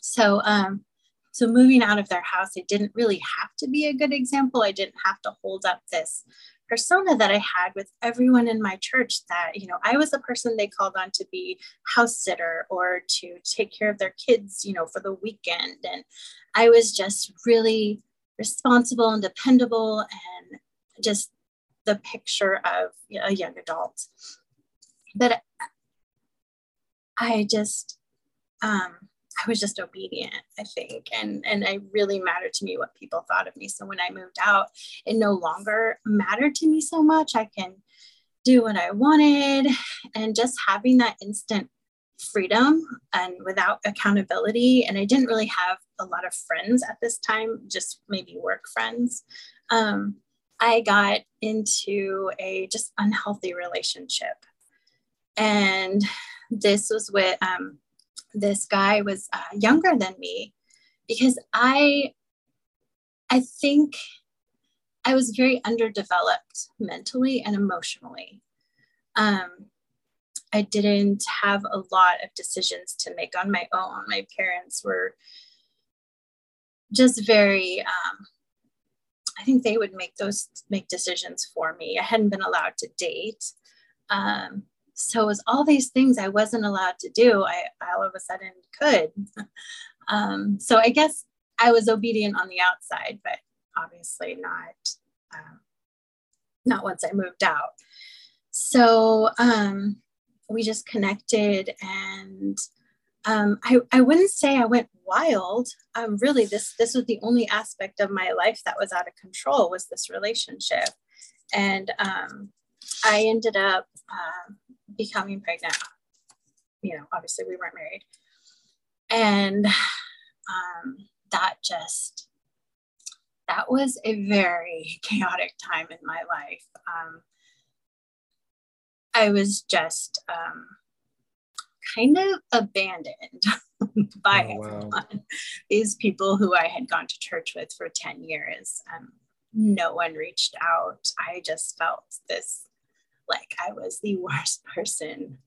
So um, so moving out of their house, it didn't really have to be a good example. I didn't have to hold up this persona that I had with everyone in my church that, you know, I was the person they called on to be house sitter or to take care of their kids, you know, for the weekend. And I was just really responsible and dependable and just the picture of a young adult. But I just, um, I was just obedient, I think, and and it really mattered to me what people thought of me. So when I moved out, it no longer mattered to me so much. I can do what I wanted, and just having that instant freedom and without accountability. And I didn't really have a lot of friends at this time, just maybe work friends. Um, I got into a just unhealthy relationship, and this was with um, this guy was uh, younger than me because I I think I was very underdeveloped mentally and emotionally. Um, I didn't have a lot of decisions to make on my own. My parents were just very, um, I think they would make those make decisions for me. I hadn't been allowed to date. Um, so it was all these things I wasn't allowed to do. I, all of a sudden could. um, so I guess I was obedient on the outside, but obviously not um, not once I moved out. So um, we just connected, and um, I, I wouldn't say I went wild. Um, really, this this was the only aspect of my life that was out of control was this relationship, and um, I ended up uh, becoming pregnant. You know, obviously we weren't married. And um, that just, that was a very chaotic time in my life. Um, I was just um, kind of abandoned by oh, everyone. These people who I had gone to church with for 10 years, um, no one reached out. I just felt this like I was the worst person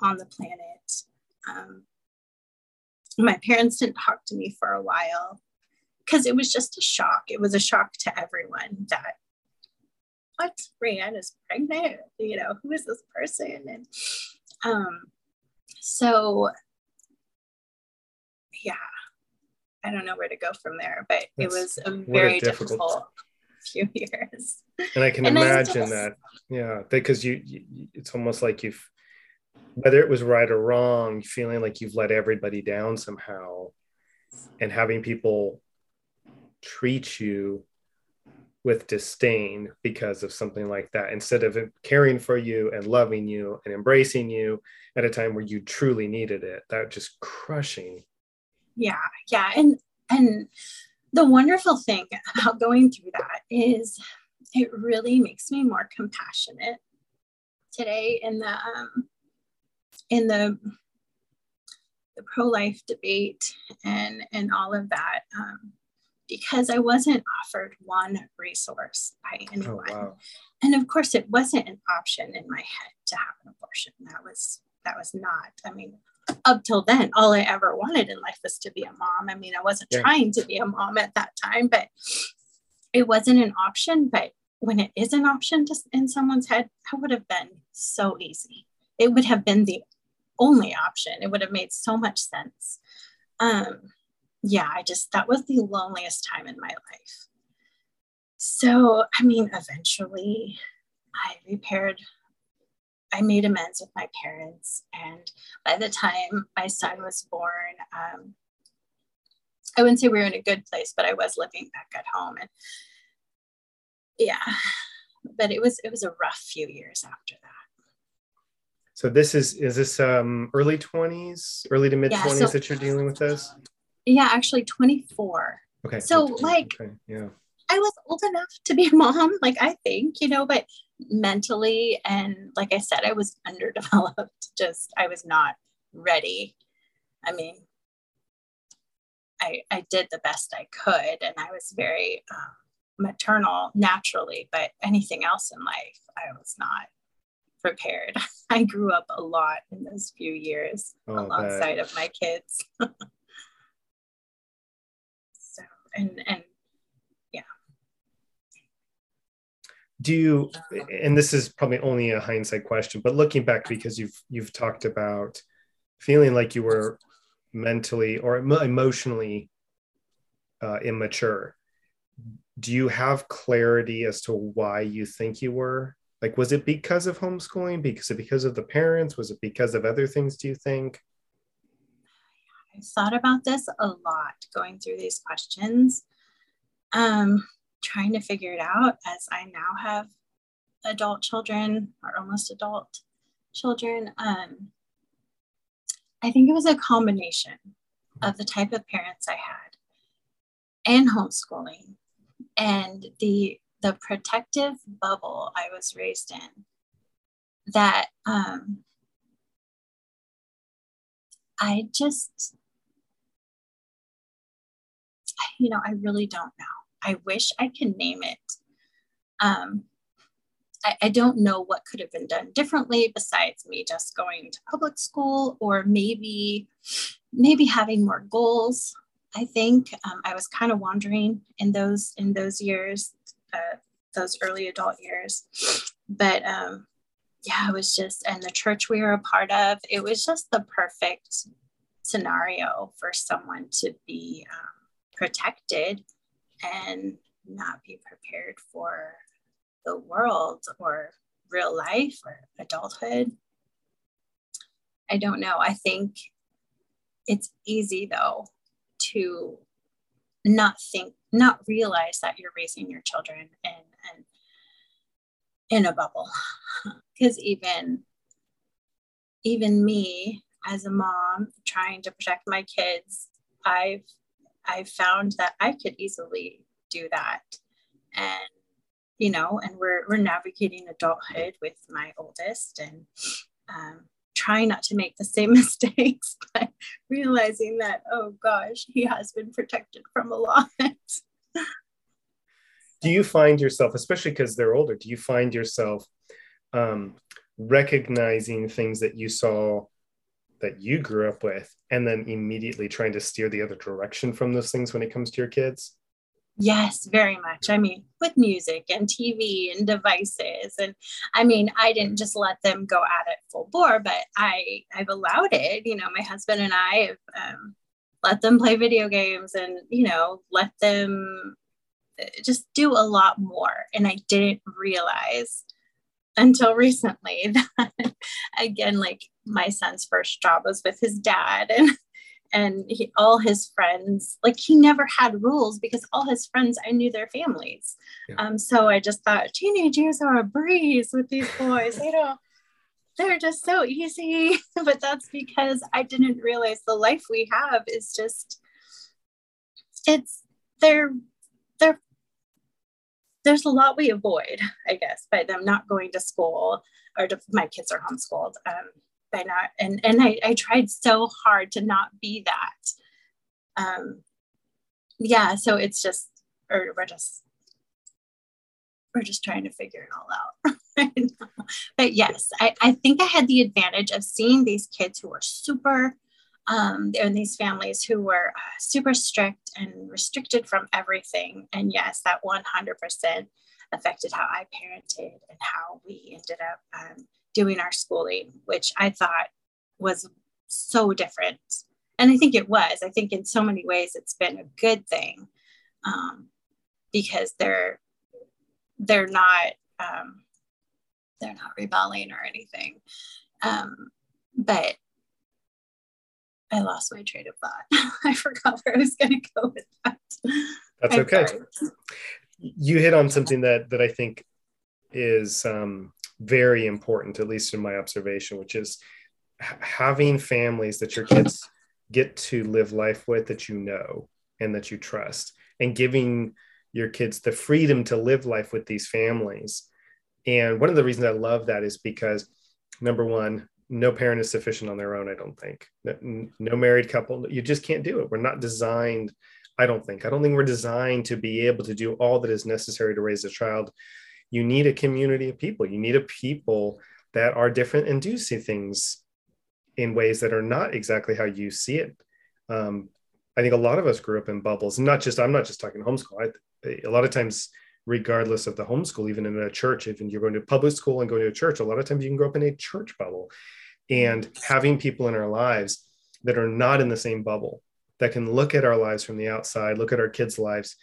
on the planet. Um, my parents didn't talk to me for a while because it was just a shock. It was a shock to everyone that what RaeAnn is pregnant. You know, who is this person? And um, so yeah, I don't know where to go from there, but That's, it was a very a difficult, difficult few years. And I can and imagine just, that. Yeah, because you, you, it's almost like you've, whether it was right or wrong, feeling like you've let everybody down somehow, and having people treat you with disdain because of something like that instead of caring for you and loving you and embracing you at a time where you truly needed it that just crushing yeah yeah and and the wonderful thing about going through that is it really makes me more compassionate today in the um, in the the pro-life debate and and all of that um, because I wasn't offered one resource by oh, anyone. Oh, wow. And of course, it wasn't an option in my head to have an abortion. That was that was not. I mean, up till then, all I ever wanted in life was to be a mom. I mean, I wasn't yeah. trying to be a mom at that time, but it wasn't an option. But when it is an option to, in someone's head, that would have been so easy. It would have been the only option. It would have made so much sense. Um, yeah, I just, that was the loneliest time in my life. So, I mean, eventually I repaired, I made amends with my parents. And by the time my son was born, um, I wouldn't say we were in a good place, but I was living back at home. And yeah, but it was it was a rough few years after that. So this is is this um early 20s, early to mid 20s yeah, so, that you're dealing with this? Yeah, actually 24. Okay. So like okay. yeah. I was old enough to be a mom, like I think, you know, but mentally and like I said, I was underdeveloped. Just I was not ready. I mean, I I did the best I could, and I was very um, maternal naturally, but anything else in life, I was not prepared. I grew up a lot in those few years oh, alongside of my kids. so and and yeah. Do you and this is probably only a hindsight question, but looking back because you've you've talked about feeling like you were mentally or emotionally uh, immature do you have clarity as to why you think you were? Like was it because of homeschooling? Because of because of the parents? Was it because of other things do you think? I've thought about this a lot going through these questions. Um trying to figure it out as i now have adult children or almost adult children um i think it was a combination of the type of parents i had and homeschooling and the the protective bubble I was raised in that um, I just, you know, I really don't know. I wish I could name it. Um, I, I don't know what could have been done differently besides me just going to public school or maybe maybe having more goals I think um, I was kind of wandering in those in those years, uh, those early adult years. But um, yeah, it was just, and the church we were a part of, it was just the perfect scenario for someone to be um, protected and not be prepared for the world or real life or adulthood. I don't know. I think it's easy though to not think, not realize that you're raising your children in, in, in a bubble. Because even, even me as a mom trying to protect my kids, I've, I've found that I could easily do that. And you know, and we're we're navigating adulthood with my oldest, and um, trying not to make the same mistakes, but realizing that, oh gosh, he has been protected from a lot. do you find yourself, especially because they're older, do you find yourself um, recognizing things that you saw that you grew up with and then immediately trying to steer the other direction from those things when it comes to your kids? Yes, very much. I mean, with music and TV and devices. And I mean, I didn't just let them go at it full bore, but I, I've allowed it. You know, my husband and I have um, let them play video games and, you know, let them uh, just do a lot more. And I didn't realize until recently that, again, like my son's first job was with his dad. And and he, all his friends like he never had rules because all his friends i knew their families yeah. um, so i just thought teenagers are a breeze with these boys they don't they're just so easy but that's because i didn't realize the life we have is just it's they're they're there's a lot we avoid i guess by them not going to school or to, my kids are homeschooled um, by not and and I, I tried so hard to not be that. Um yeah so it's just or we're just we're just trying to figure it all out. But yes I, I think i had the advantage of seeing these kids who were super um, and these families who were uh, super strict and restricted from everything. And yes that 100% affected how i parented and how we ended up um, doing our schooling, which I thought was so different. And I think it was. I think in so many ways it's been a good thing um, because they're they're not um, they're not rebelling or anything. Um, but I lost my train of thought. I forgot where I was going to go with that. That's I'm okay. Sorry. You hit on something that that I think is um, very important, at least in my observation, which is having families that your kids get to live life with that you know and that you trust, and giving your kids the freedom to live life with these families. And one of the reasons I love that is because number one, no parent is sufficient on their own, I don't think. No married couple, you just can't do it. We're not designed, I don't think. I don't think we're designed to be able to do all that is necessary to raise a child. You need a community of people. You need a people that are different and do see things in ways that are not exactly how you see it. Um, I think a lot of us grew up in bubbles, not just, I'm not just talking homeschool. I, a lot of times, regardless of the homeschool, even in a church, even you're going to public school and going to a church, a lot of times you can grow up in a church bubble. And having people in our lives that are not in the same bubble, that can look at our lives from the outside, look at our kids' lives.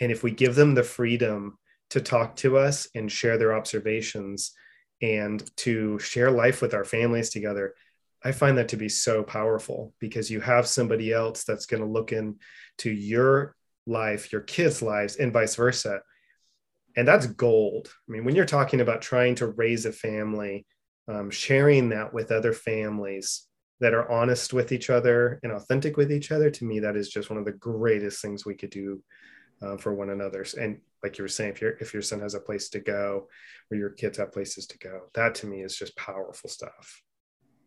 And if we give them the freedom to talk to us and share their observations and to share life with our families together, I find that to be so powerful because you have somebody else that's going to look into your life, your kids' lives, and vice versa. And that's gold. I mean, when you're talking about trying to raise a family, um, sharing that with other families that are honest with each other and authentic with each other, to me, that is just one of the greatest things we could do uh, for one another. And like you were saying, if your if your son has a place to go, or your kids have places to go, that to me is just powerful stuff.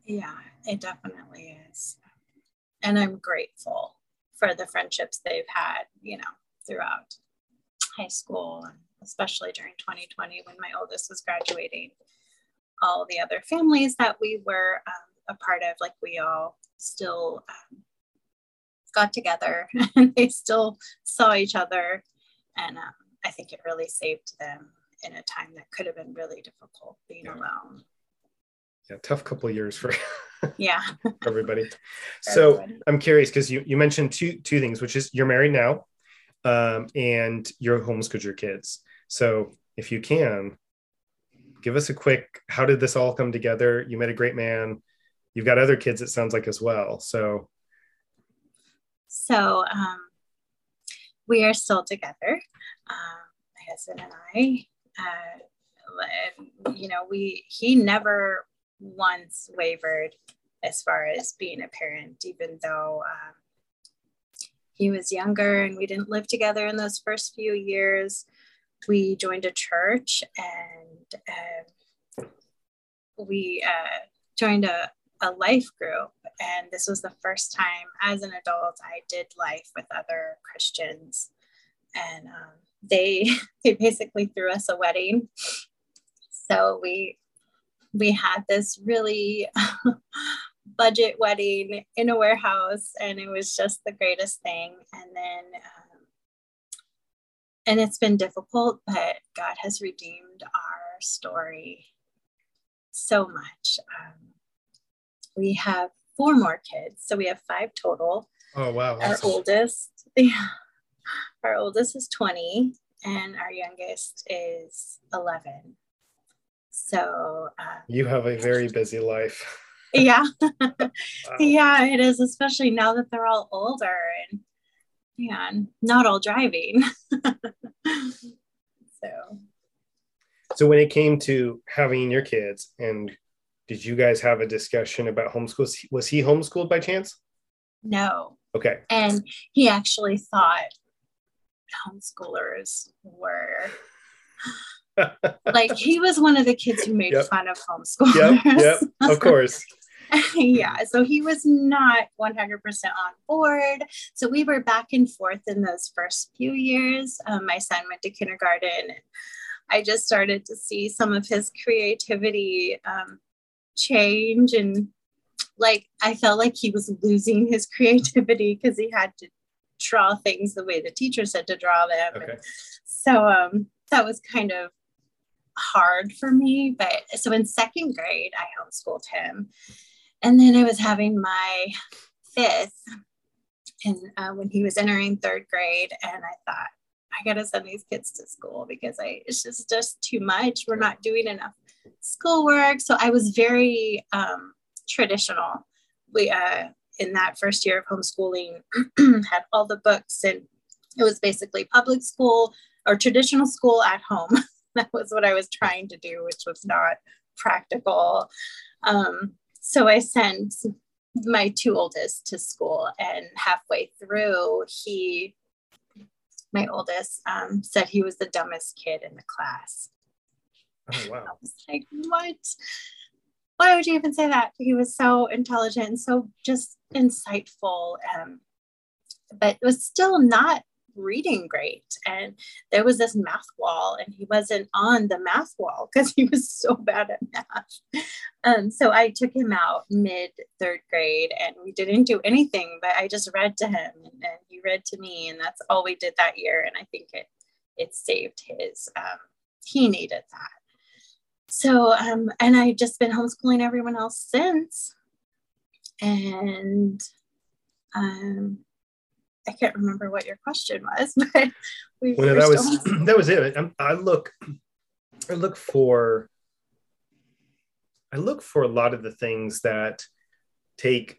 Yeah, it definitely is. And I'm grateful for the friendships they've had, you know, throughout high school and especially during 2020 when my oldest was graduating. All the other families that we were um, a part of, like we all still um, got together and they still saw each other. And um, I think it really saved them in a time that could have been really difficult being yeah. alone yeah, tough couple years for yeah everybody. so everybody. I'm curious because you you mentioned two two things, which is you're married now, um, and you're homeschooled your kids. So if you can, give us a quick how did this all come together? You met a great man. You've got other kids. It sounds like as well. So so um, we are still together. Um, my husband and I. Uh, you know we he never once wavered as far as being a parent, even though um, he was younger and we didn't live together in those first few years. We joined a church and uh, we uh, joined a, a life group. And this was the first time as an adult I did life with other Christians. And um, they, they basically threw us a wedding. So we we had this really budget wedding in a warehouse and it was just the greatest thing and then um, and it's been difficult but god has redeemed our story so much um, we have four more kids so we have five total oh wow our oldest yeah our oldest is 20 and our youngest is 11 so uh, you have a very busy life. yeah. wow. Yeah, it is, especially now that they're all older and yeah, not all driving. so so when it came to having your kids and did you guys have a discussion about homeschool? Was he homeschooled by chance? No. Okay. And he actually thought homeschoolers were like he was one of the kids who made yep. fun of homeschoolers. Yep, yep, of course. yeah, so he was not 100% on board. So we were back and forth in those first few years. Um, my son went to kindergarten. And I just started to see some of his creativity um, change. And like, I felt like he was losing his creativity because he had to draw things the way the teacher said to draw them. Okay. so um, that was kind of hard for me. But so in second grade, I homeschooled him. And then I was having my fifth and uh, when he was entering third grade and i thought i gotta send these kids to school because i it's just just too much we're not doing enough schoolwork. So I was very um, traditional. We uh, in that first year of homeschooling had all the books, and it was basically public school or traditional school at home. that was what I was trying to do, which was not practical. Um, so I sent my two oldest to school, and halfway through, he, my oldest, um, said he was the dumbest kid in the class. Oh, wow. I was like, what? Why would you even say that? He was so intelligent and so just insightful. Um, but was still not reading great. And there was this math wall, and he wasn't on the math wall because he was so bad at math. Um, so I took him out mid third grade, and we didn't do anything, but I just read to him, and, and he read to me, and that's all we did that year. And I think it it saved his. Um, he needed that. So, um, and I've just been homeschooling everyone else since. And um, I can't remember what your question was, but we well, no, that was that was it. I, I look, I look for, I look for a lot of the things that take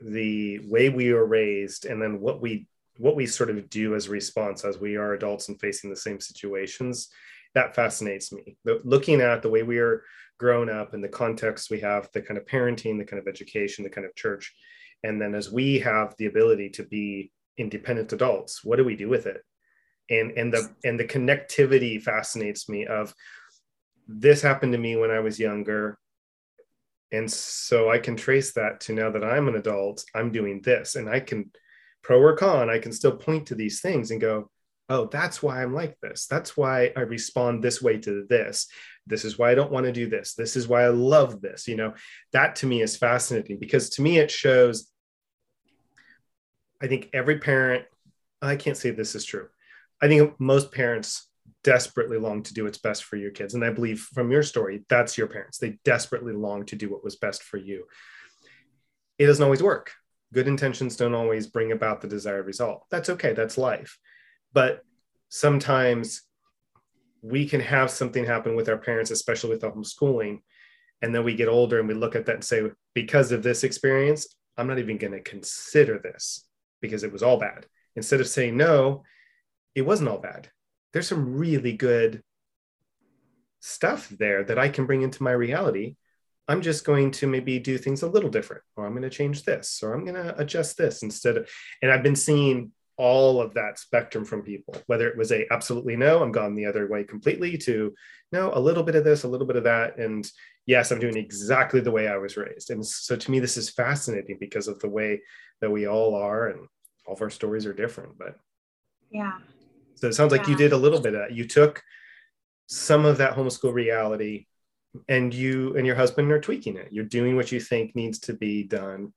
the way we are raised and then what we what we sort of do as a response as we are adults and facing the same situations. That fascinates me. The, looking at the way we are grown up and the context we have the kind of parenting the kind of education the kind of church and then as we have the ability to be independent adults what do we do with it? And and the and the connectivity fascinates me of this happened to me when i was younger. And so i can trace that to now that i'm an adult i'm doing this and i can pro or con i can still point to these things and go oh that's why i'm like this. That's why i respond this way to this. This is why i don't want to do this. This is why i love this you know? That to me is fascinating because to me it shows I think every parent, I can't say this is true. I think most parents desperately long to do what's best for your kids. And I believe from your story, that's your parents. They desperately long to do what was best for you. It doesn't always work. Good intentions don't always bring about the desired result. That's okay. That's life. But sometimes we can have something happen with our parents, especially with homeschooling. And then we get older and we look at that and say, because of this experience, I'm not even going to consider this because it was all bad. Instead of saying no, it wasn't all bad. There's some really good stuff there that I can bring into my reality. I'm just going to maybe do things a little different, or I'm going to change this, or I'm going to adjust this instead of. And I've been seeing all of that spectrum from people, whether it was a absolutely no, I'm gone the other way completely, to no, a little bit of this, a little bit of that. And yes, I'm doing exactly the way I was raised. And so to me, this is fascinating because of the way that we all are and all of our stories are different but yeah so it sounds like yeah. you did a little bit of that you took some of that homeschool reality and you and your husband are tweaking it you're doing what you think needs to be done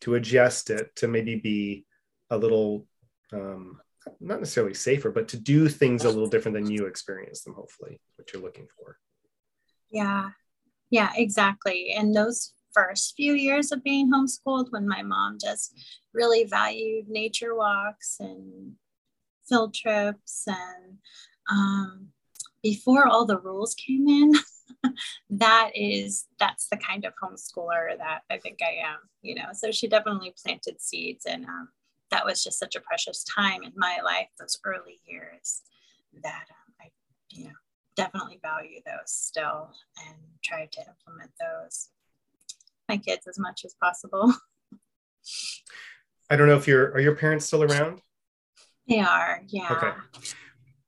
to adjust it to maybe be a little um, not necessarily safer but to do things a little different than you experience them hopefully what you're looking for. Yeah. Yeah exactly. And those first few years of being homeschooled when my mom just really valued nature walks and field trips and um, before all the rules came in that is that's the kind of homeschooler that i think i am you know? So she definitely planted seeds and um, that was just such a precious time in my life those early years that um, i you know definitely value those still and try to implement those my kids as much as possible. I don't know if your are your parents still around? They are, yeah. Okay.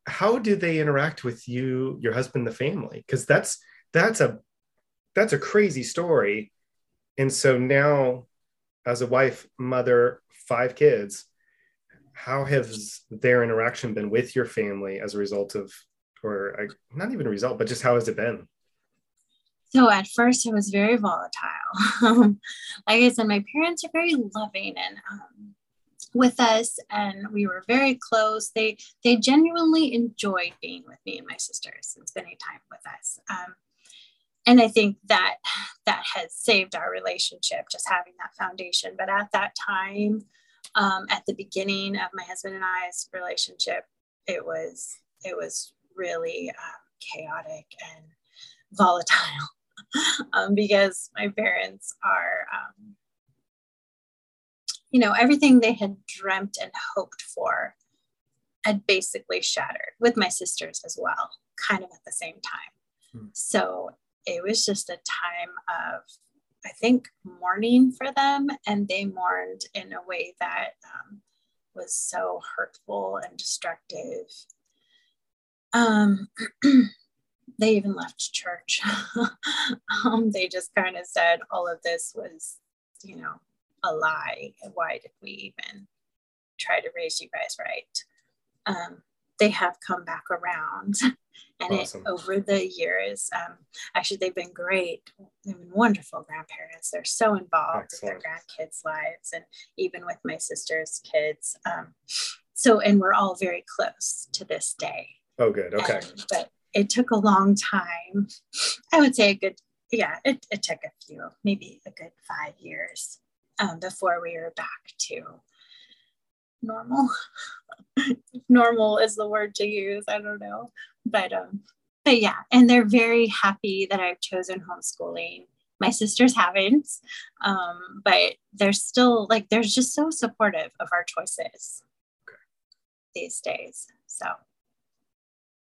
How do they interact with you, your husband, the family? Because that's that's a that's a crazy story. And so now, as a wife, mother, five kids, how has their interaction been with your family as a result of, or not even a result, but just how has it been? So at first, it was very volatile. like I said, my parents are very loving and um, with us, and we were very close. They they genuinely enjoyed being with me and my sisters and spending time with us. Um, and I think that that has saved our relationship, just having that foundation. But at that time, um, at the beginning of my husband and I's relationship, it was it was really um, chaotic and volatile um, because my parents are, um, you know, everything they had dreamt and hoped for had basically shattered with my sisters as well, kind of at the same time. Hmm. So it was just a time of, I think, mourning for them, and they mourned in a way that um, was so hurtful and destructive. Um, they even left church. um, they just kind of said all of this was, you know, a lie. Why did we even try to raise you guys right? Um, they have come back around. and awesome. it, over the years, um, actually, they've been great. They've been wonderful grandparents. They're so involved Excellent. with their grandkids' lives and even with my sister's kids. Um, so, and we're all very close to this day. Oh, good. Okay. And, but it took a long time. I would say a good, yeah, it, it took a few, maybe a good five years um, before we were back to normal. normal is the word to use. I don't know. But um, but yeah, and they're very happy that I've chosen homeschooling. My sisters haven't, um, but they're still like they're just so supportive of our choices okay. these days. So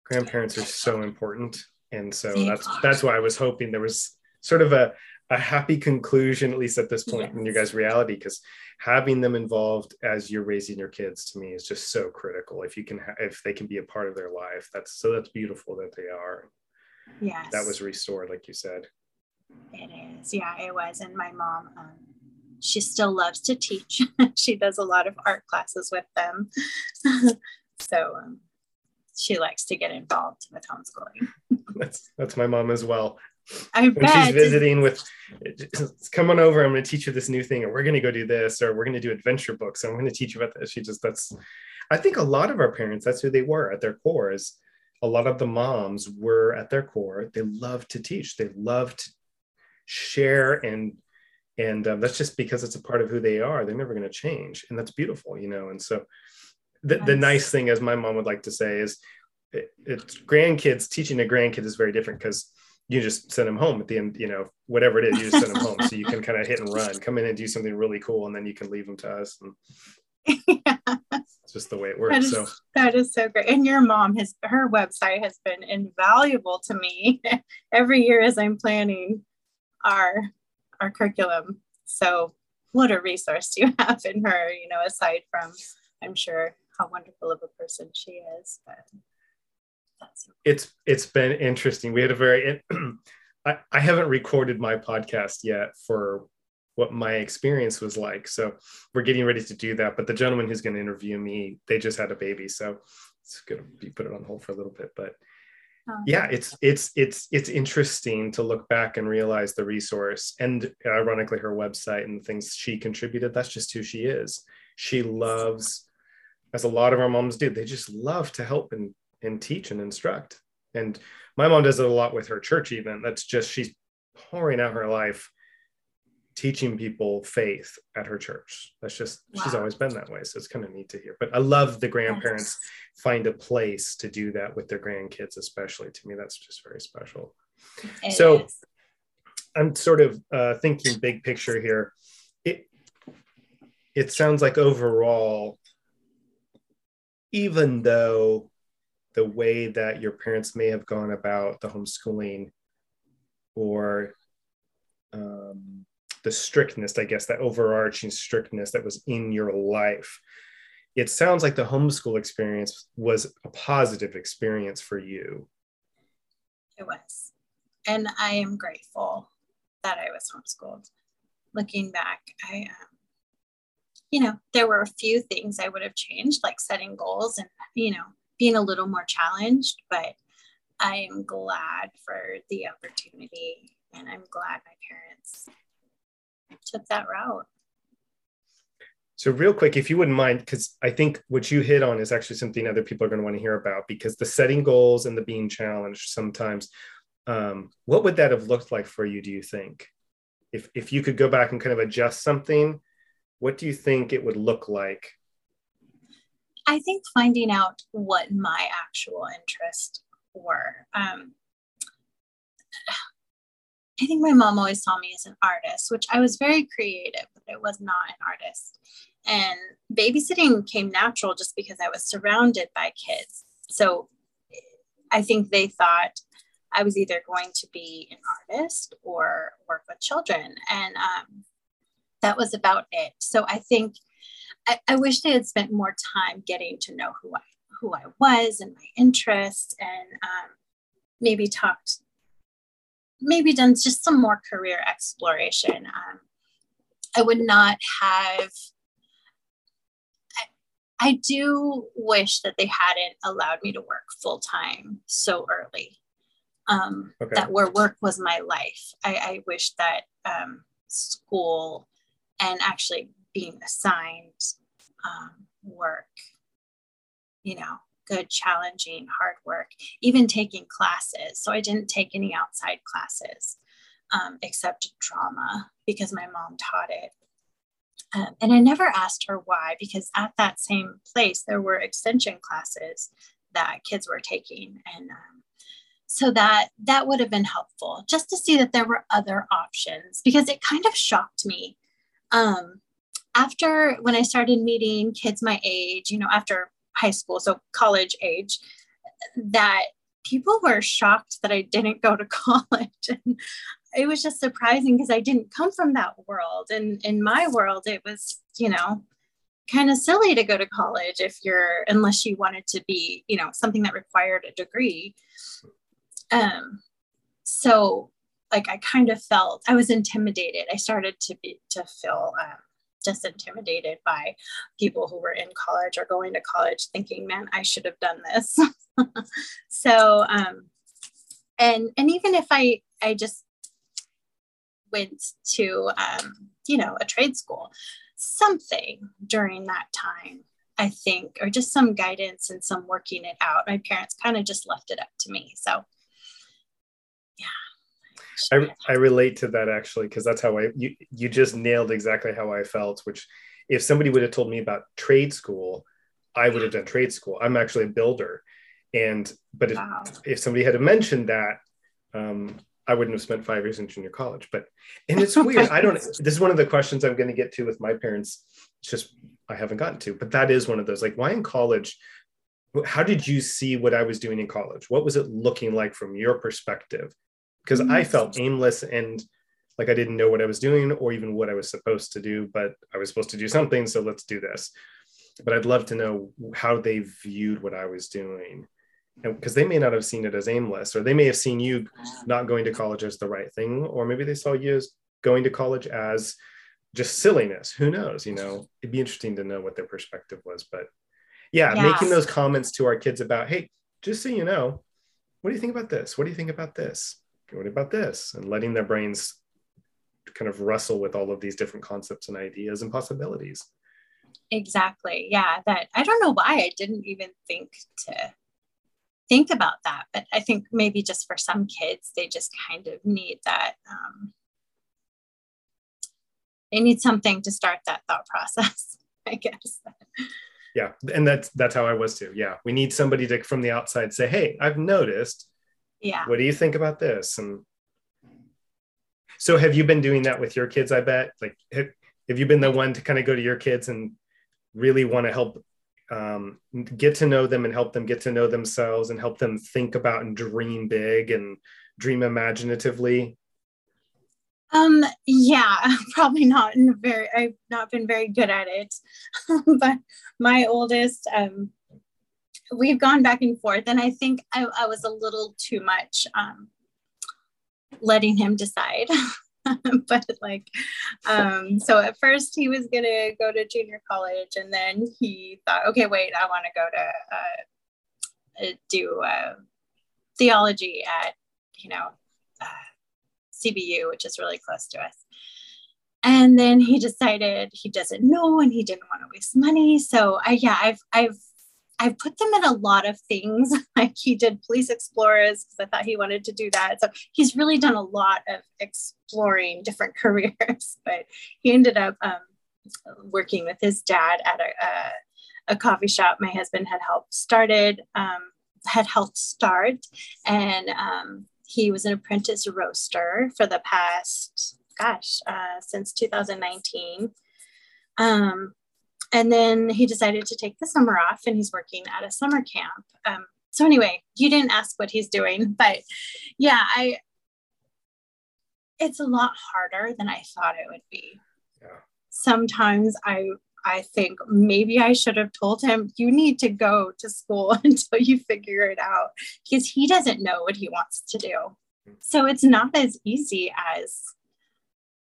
grandparents are so important and so that's that's why i was hoping there was sort of a, a happy conclusion at least at this point yes. in your guys reality because having them involved as you're raising your kids to me is just so critical. If you can ha- if they can be a part of their life that's so that's beautiful that they are. Yes. that was restored like you said. It is. Yeah it was. And my mom um, she still loves to teach. She does a lot of art classes with them. So um, she likes to get involved with homeschooling. that's that's my mom as well. I when bet. she's visiting with, come on over. I'm going to teach you this new thing, or we're going to go do this, or we're going to do adventure books. And I'm going to teach you about this. She just that's. I think a lot of our parents, that's who they were at their core. Is a lot of the moms were at their core. They love to teach. They love to share and and um, that's just because it's a part of who they are. They're never going to change, and that's beautiful, you know. And so the, nice. the nice thing, as my mom would like to say, is it, it's grandkids teaching a grandkid is very different because you just send them home at the end, you know, whatever it is, you just send them home. So you can kind of hit and run, come in and do something really cool, and then you can leave them to us. And yeah. It's just the way it works. That is, so that is so great. And your mom has her website has been invaluable to me every year as I'm planning our our curriculum. So what a resource you have in her, you know, aside from I'm sure how wonderful of a person she is. But it's it's been interesting. We had a very I, I haven't recorded my podcast yet for what my experience was like. So we're getting ready to do that. But the gentleman who's going to interview me, they just had a baby, so it's going to be put it on hold for a little bit. But oh. yeah, it's it's it's it's interesting to look back and realize the resource, and ironically, her website and the things she contributed. That's just who she is. She loves as a lot of our moms do, they just love to help and, and teach and instruct. And my mom does it a lot with her church, even. That's just, she's pouring out her life teaching people faith at her church. That's just, wow. she's always been that way. So it's kind of neat to hear. But I love the grandparents yes. find a place to do that with their grandkids, especially. To me, that's just very special. It so is. I'm sort of uh, thinking big picture here. It, it sounds like overall even though the way that your parents may have gone about the homeschooling or um, the strictness, I guess, that overarching strictness that was in your life, it sounds like the homeschool experience was a positive experience for you. It was. And I am grateful that I was homeschooled. Looking back, I um, you know, there were a few things I would have changed, like setting goals and, you know, being a little more challenged, but I am glad for the opportunity and I'm glad my parents took that route. So, real quick, if you wouldn't mind, because I think what you hit on is actually something other people are going to want to hear about because the setting goals and the being challenged sometimes. Um, what would that have looked like for you, do you think? If, if you could go back and kind of adjust something what do you think it would look like? I think finding out what my actual interests were. Um, I think my mom always saw me as an artist, which I was very creative, but I was not an artist. And babysitting came natural just because I was surrounded by kids. So I think they thought I was either going to be an artist or work with children. And um, that was about it. So I think I, I, wish they had spent more time getting to know who I who I was and my interests and um, maybe talked maybe done just some more career exploration. Um, I would not have. I, I do wish that they hadn't allowed me to work full time so early. Um, okay. That where work was my life. I, I wish that um, school and actually being assigned um, work, you know, good, challenging, hard work, even taking classes. So I didn't take any outside classes um, except drama because my mom taught it. Um, and I never asked her why, because at that same place, there were extension classes that kids were taking. And um, so that that would have been helpful just to see that there were other options because it kind of shocked me um, after when i started meeting kids my age you know after high school, so college age, that people were shocked that I didn't go to college. And it was just surprising because I didn't come from that world. And in my world, it was, you know, kind of silly to go to college if you're, unless you wanted to be, you know, something that required a degree. Um, so like I kind of felt I was intimidated. I started to be to feel um, just intimidated by people who were in college or going to college thinking man i should have done this. So um and and even if i i just went to um you know a trade school something during that time i think or just some guidance and some working it out my parents kind of just left it up to me. So I, I relate to that actually because that's how I you you just nailed exactly how I felt. Which, if somebody would have told me about trade school, I would have done trade school. I'm actually a builder, and but if, wow. if somebody had mentioned that, um, I wouldn't have spent five years in junior college. But and it's weird. I don't. This is one of the questions I'm going to get to with my parents. It's just I haven't gotten to, but that is one of those. Like, why in college? How did you see what I was doing in college? What was it looking like from your perspective? Because I mm-hmm. felt aimless and like I didn't know what I was doing or even what I was supposed to do, but I was supposed to do something. So let's do this. But I'd love to know how they viewed what I was doing. Because they may not have seen it as aimless, or they may have seen you not going to college as the right thing, or maybe they saw you as going to college as just silliness. Who knows? You know, it'd be interesting to know what their perspective was. But yeah, yeah. making those comments to our kids about, hey, just so you know, what do you think about this? What do you think about this? What about this? And letting their brains kind of wrestle with all of these different concepts and ideas and possibilities. Exactly. Yeah. That I don't know why I didn't even think to think about that, but I think maybe just for some kids, they just kind of need that. Um, they need something to start that thought process, I guess. Yeah, and that's that's how I was too. Yeah, we need somebody to from the outside say, "Hey, I've noticed yeah. What do you think about this? And so have you been doing that with your kids i bet? Like have, have you been the one to kind of go to your kids and really want to help um, get to know them and help them get to know themselves and help them think about and dream big and dream imaginatively? Um yeah probably not in a very i've not been very good at it. But my oldest um we've gone back and forth and i think i, I was a little too much um, letting him decide. But like um, so at first he was gonna go to junior college and then he thought okay wait i want to go to uh, uh, do uh, theology at you know uh, cbu which is really close to us. And then he decided he doesn't know and he didn't want to waste money. So i yeah i've i've I've put them in a lot of things. like he did police explorers because I thought he wanted to do that. So he's really done a lot of exploring different careers. But he ended up um, working with his dad at a, a, a, coffee shop my husband had helped started. Um, had helped start, and um, he was an apprentice roaster for the past, gosh, uh, since 2019. Um, and then he decided to take the summer off, and he's working at a summer camp. Um, so anyway, you didn't ask what he's doing, but yeah, I. It's a lot harder than I thought it would be. Yeah. Sometimes I I think maybe I should have told him, you need to go to school until you figure it out because he doesn't know what he wants to do. So it's not as easy as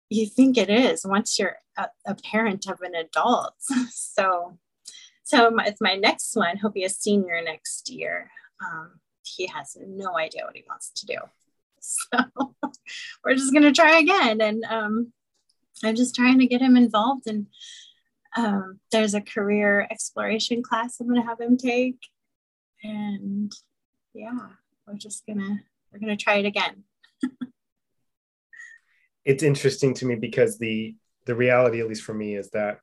you think it is once you're a, a parent of an adult. so, so my, it's my next one. He'll be a senior next year. Um, he has no idea what he wants to do. So we're just going to try again. And um, I'm just trying to get him involved And um, there's a career exploration class I'm to have him take. And yeah, we're just to, we're going to try it again. it's interesting to me because the, the reality, at least for me, is that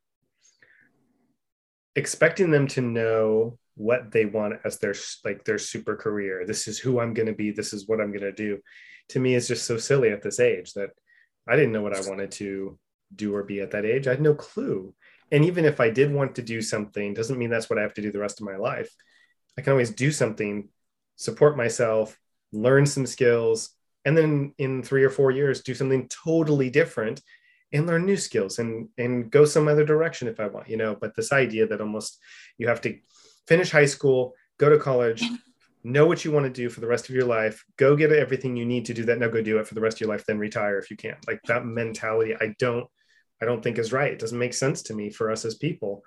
expecting them to know what they want as their like their super career this is who i'm going to be this is what i'm going to do to me is just so silly at this age that i didn't know what i wanted to do or be at that age. I had no clue. And even if i did want to do something doesn't mean that's what i have to do the rest of my life. I can always do something support myself learn some skills and then in three or four years do something totally different and learn new skills and and go some other direction if i want you know but this idea that almost you have to finish high school go to college know what you want to do for the rest of your life go get everything you need to do that now go do it for the rest of your life then retire if you can like that mentality i don't I don't think is right. It doesn't make sense to me for us as people.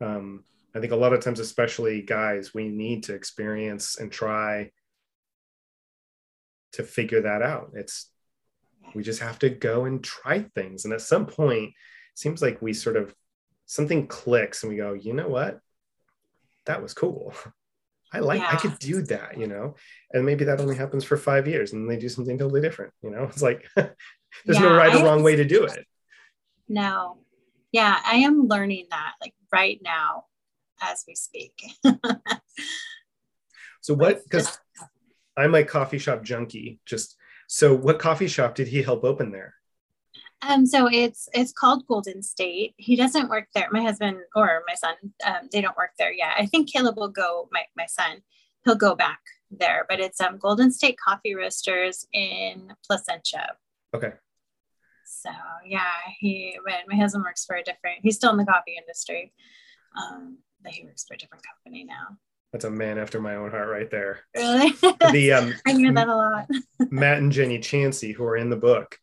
Um, I think a lot of times, especially guys, we need to experience and try to figure that out. It's we just have to go and try things. And at some point, it seems like we sort of something clicks and we go, you know what? That was cool. I like yeah. I could do that, you know. And maybe that only happens for five years and they do something totally different, you know. It's like there's yeah, no right or wrong way to do it. No. Yeah, I am learning that like right now as we speak. so what because I'm a coffee shop junkie. Just so what coffee shop did he help open there? Um, so it's it's called Golden State. He doesn't work there. My husband or my son, um, they don't work there yet. I think Caleb will go. My my son, he'll go back there. But it's um Golden State Coffee Roasters in Placentia. Okay. So yeah, he but my husband works for a different. He's still in the coffee industry, um, but he works for a different company now. That's a man after my own heart, right there. Really? the um, I hear that a lot. Matt and Jenny Chansey, who are in the book,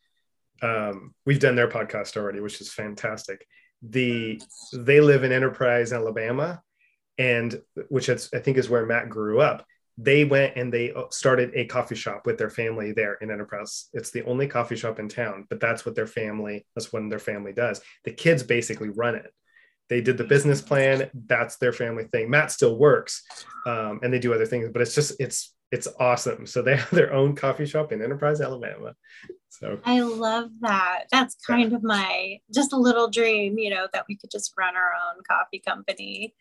um, we've done their podcast already, which is fantastic. The they live in Enterprise, Alabama, and which is, I think is where Matt grew up they went and they uh, started a coffee shop with their family there in Enterprise. It's the only coffee shop in town, but that's what their family, that's what their family does. The kids basically run it. They did the business plan. That's their family thing. Matt still works um, and they do other things, but it's just, it's, it's awesome. So they have their own coffee shop in Enterprise, Alabama. So I love that. That's kind yeah. of my, just a little dream, you know, that we could just run our own coffee company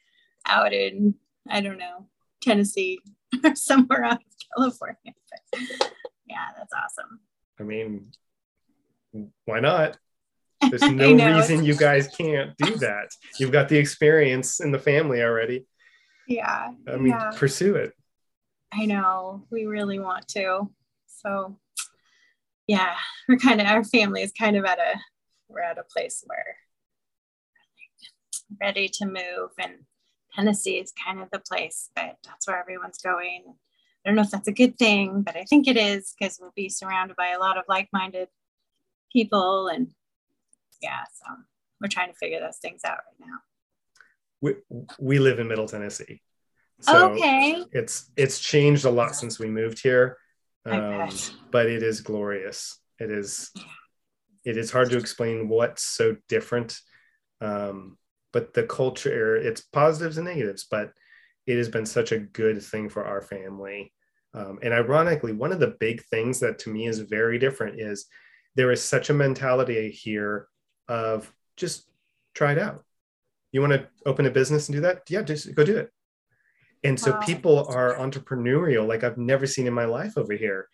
out in, I don't know, Tennessee or somewhere out of California. But yeah, that's awesome. I mean, why not? There's no reason you guys can't do that. You've got the experience in the family already. Yeah. I mean, yeah. pursue it. I know. We really want to. So, yeah, we're kind of, our family is kind of at a, we're at a place where ready to move and Tennessee is kind of the place, but that's where everyone's going. I don't know if that's a good thing, but I think it is because we'll be surrounded by a lot of like minded people. And yeah, so we're trying to figure those things out right now. We, we live in Middle Tennessee. So okay. It's it's changed a lot since we moved here. Um, but it is glorious. It is it is hard to explain what's so different. Um, but the culture it's positives and negatives but it has been such a good thing for our family um, and ironically one of the big things that to me is very different is there is such a mentality here of just try it out. You want to open a business and do that? Yeah just go do it. And so wow. people are entrepreneurial like i've never seen in my life over here.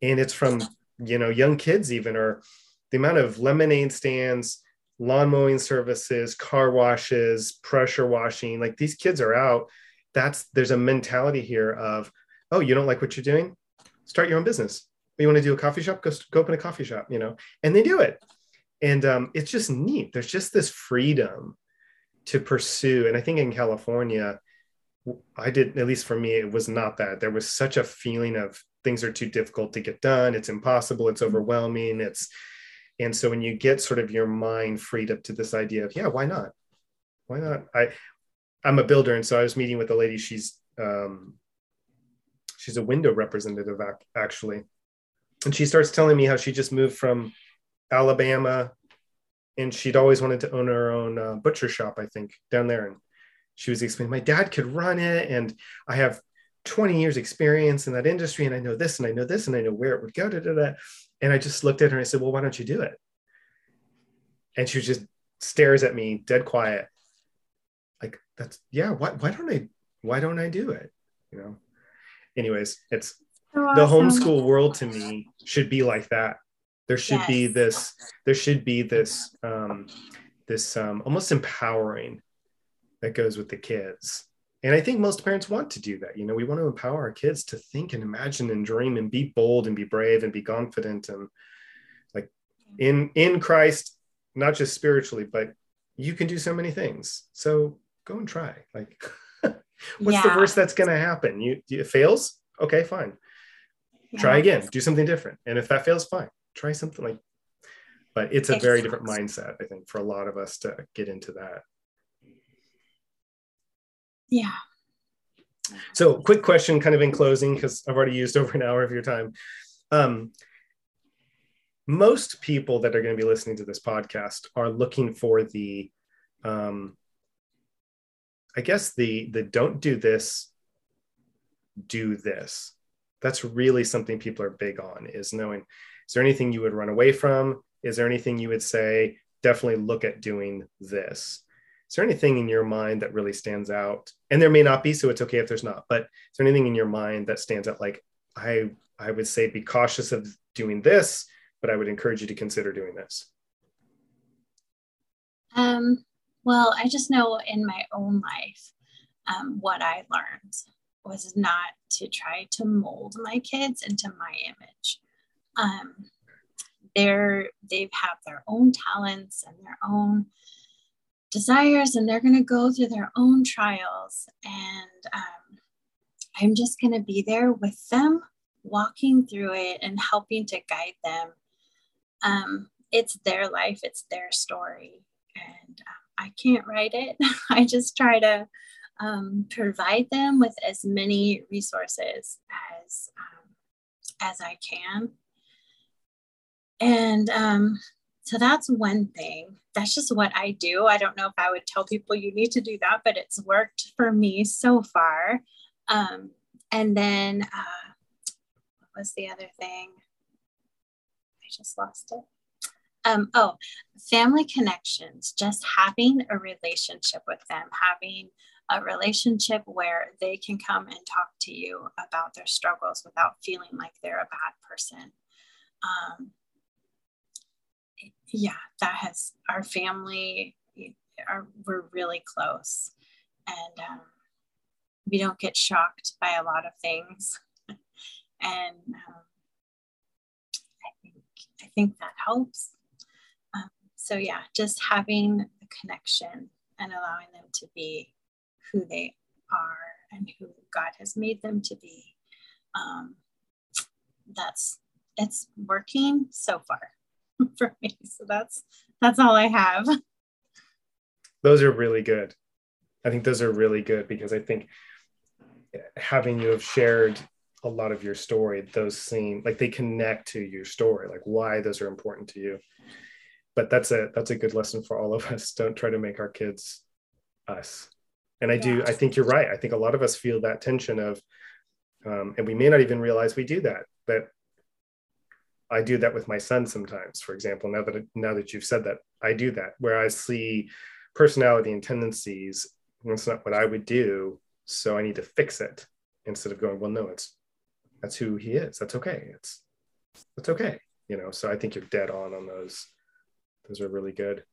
And it's from you know young kids even or the amount of lemonade stands lawn mowing services car washes pressure washing like these kids are out. That's there's a mentality here of oh you don't like what you're doing? Start your own business. You want to do a coffee shop? Go, go open a coffee shop you know? And they do it and um, it's just neat. There's just this freedom to pursue. And i think in california i did at least for me it was not that. There was such a feeling of things are too difficult to get done. It's impossible. It's mm-hmm. overwhelming. It's and so when you get sort of your mind freed up to this idea of yeah why not? Why not? I i'm a builder. And so i was meeting with a lady. She's um she's a window representative actually. And she starts telling me how she just moved from alabama and she'd always wanted to own her own uh, butcher shop i think down there and she was explaining my dad could run it and i have 20 years experience in that industry and I know this and I know this and I know where it would go. Da, da, da. And I just looked at her and I said, well, why don't you do it? And she just stares at me dead quiet. Like that's, yeah, why, why don't I, why don't I do it? You know? Anyways, it's so awesome. the homeschool world to me should be like that. There should yes. be this, there should be this, um, this um, almost empowering that goes with the kids. And i think most parents want to do that. You know we want to empower our kids to think and imagine and dream and be bold and be brave and be confident and like in in christ not just spiritually but you can do so many things. So go and try. Like what's yeah. the worst that's going to happen? You it fails? Okay fine. Yeah. try again. Do something different. And if that fails fine try something like but it's a very different mindset i think for a lot of us to get into that yeah. So, quick question, kind of in closing, because I've already used over an hour of your time. Um, most people that are going to be listening to this podcast are looking for the, um, I guess the the don't do this, do this. That's really something people are big on. Is knowing is there anything you would run away from? Is there anything you would say? Definitely look at doing this is there anything in your mind that really stands out and there may not be so it's okay if there's not but is there anything in your mind that stands out like i i would say be cautious of doing this but i would encourage you to consider doing this um well i just know in my own life um, what i learned was not to try to mold my kids into my image um, they're they have have their own talents and their own desires and they're going to go through their own trials. And um, I'm just going to be there with them, walking through it and helping to guide them. Um, it's their life, it's their story. And um, I can't write it. I just try to um, provide them with as many resources as, um, as I can. And um, so that's one thing. That's just what I do. I don't know if I would tell people you need to do that, but it's worked for me so far. Um, and then, uh, what was the other thing? I just lost it. Um, oh, family connections, just having a relationship with them, having a relationship where they can come and talk to you about their struggles without feeling like they're a bad person. Um, yeah, that has our family are we're really close, and um, we don't get shocked by a lot of things, and um, I think I think that helps. Um, so yeah, just having a connection and allowing them to be who they are and who God has made them to be. Um, that's it's working so far. for me. So that's that's all I have. Those are really good. I think those are really good because I think having you have shared a lot of your story, those seem like they connect to your story, like why those are important to you. But that's a that's a good lesson for all of us. Don't try to make our kids us. And I yeah. do, I think you're right. I think a lot of us feel that tension of, um, and we may not even realize we do that, that I do that with my son sometimes. For example, now that now that you've said that, I do that where I see personality and tendencies. That's not what I would do, so I need to fix it instead of going, well, no, it's that's who he is. That's okay. It's that's okay. You know, so I think you're dead on on those. Those are really good.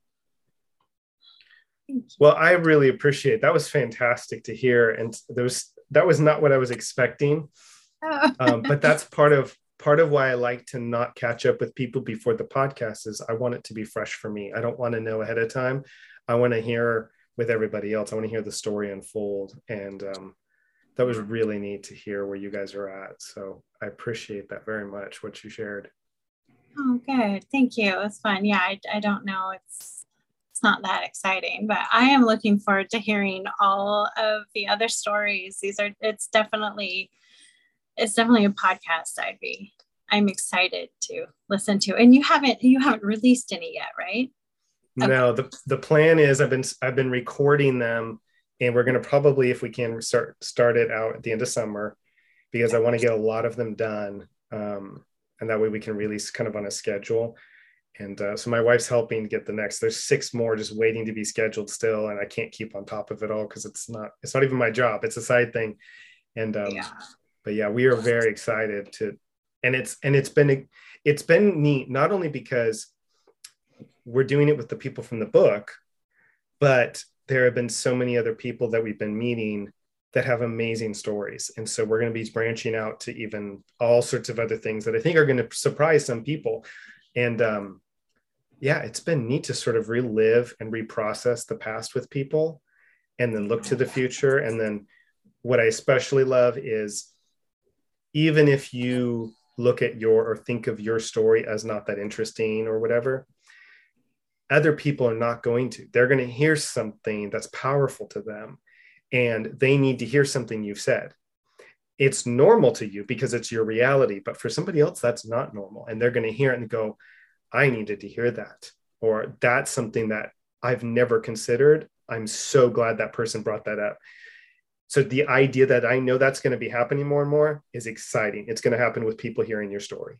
Well, I really appreciate that was fantastic to hear, and there was that was not what I was expecting, oh. um, but that's part of part of why I like to not catch up with people before the podcast is I want it to be fresh for me. I don't want to know ahead of time. I want to hear with everybody else. I want to hear the story unfold, and um, that was really neat to hear where you guys are at. So I appreciate that very much. What you shared. Oh, good. Thank you. It was fun. Yeah, I, I don't know. It's it's not that exciting, but I am looking forward to hearing all of the other stories. These are it's definitely it's definitely a podcast I'd be I'm excited to listen to. And you haven't you haven't released any yet, right? Okay. No, the the plan is I've been I've been recording them and we're going to probably if we can start start it out at the end of summer because I want to get a lot of them done. Um, and that way we can release kind of on a schedule. And uh, so my wife's helping to get the next. There's six more just waiting to be scheduled still, and I can't keep on top of it all because it's not it's not even my job. It's a side thing. And um, yeah. But yeah, we are very excited to, and it's and it's been it's been neat not only because we're doing it with the people from the book, but there have been so many other people that we've been meeting that have amazing stories. And so we're going to be branching out to even all sorts of other things that I think are going to surprise some people. And um, yeah, it's been neat to sort of relive and reprocess the past with people and then look to the future. And then what I especially love is even if you look at your or think of your story as not that interesting or whatever, other people are not going to. They're going to hear something that's powerful to them and they need to hear something you've said. It's normal to you because it's your reality, but for somebody else, that's not normal. And they're going to hear it and go, I needed to hear that. Or that's something that I've never considered. I'm so glad that person brought that up. So the idea that I know that's going to be happening more and more is exciting. It's going to happen with people hearing your story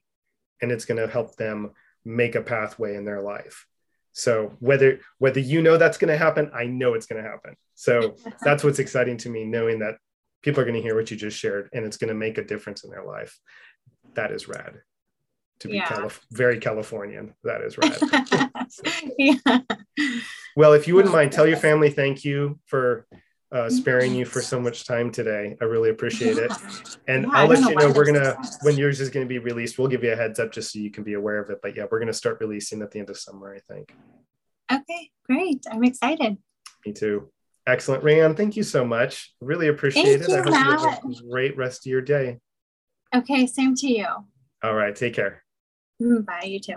and it's going to help them make a pathway in their life. So whether whether you know that's going to happen, I know it's going to happen. So that's what's exciting to me, knowing that people are going to hear what you just shared, and it's going to make a difference in their life. That is rad. To be yeah. Calif- very Californian, that is rad. so. yeah. Well, if you wouldn't mind, tell your family thank you for uh, sparing you for so much time today. I really appreciate it. And yeah, I'll let you know, we're going to, when yours is going to be released, we'll give you a heads up just so you can be aware of it. But yeah, we're going to start releasing at the end of summer, I think. Okay, great. I'm excited. Me too. Excellent. RaeAnn, thank you so much. Really appreciate thank it. You, I hope Matt. you have a great rest of your day. Okay, same to you. All right, take care. Mm, bye, you too.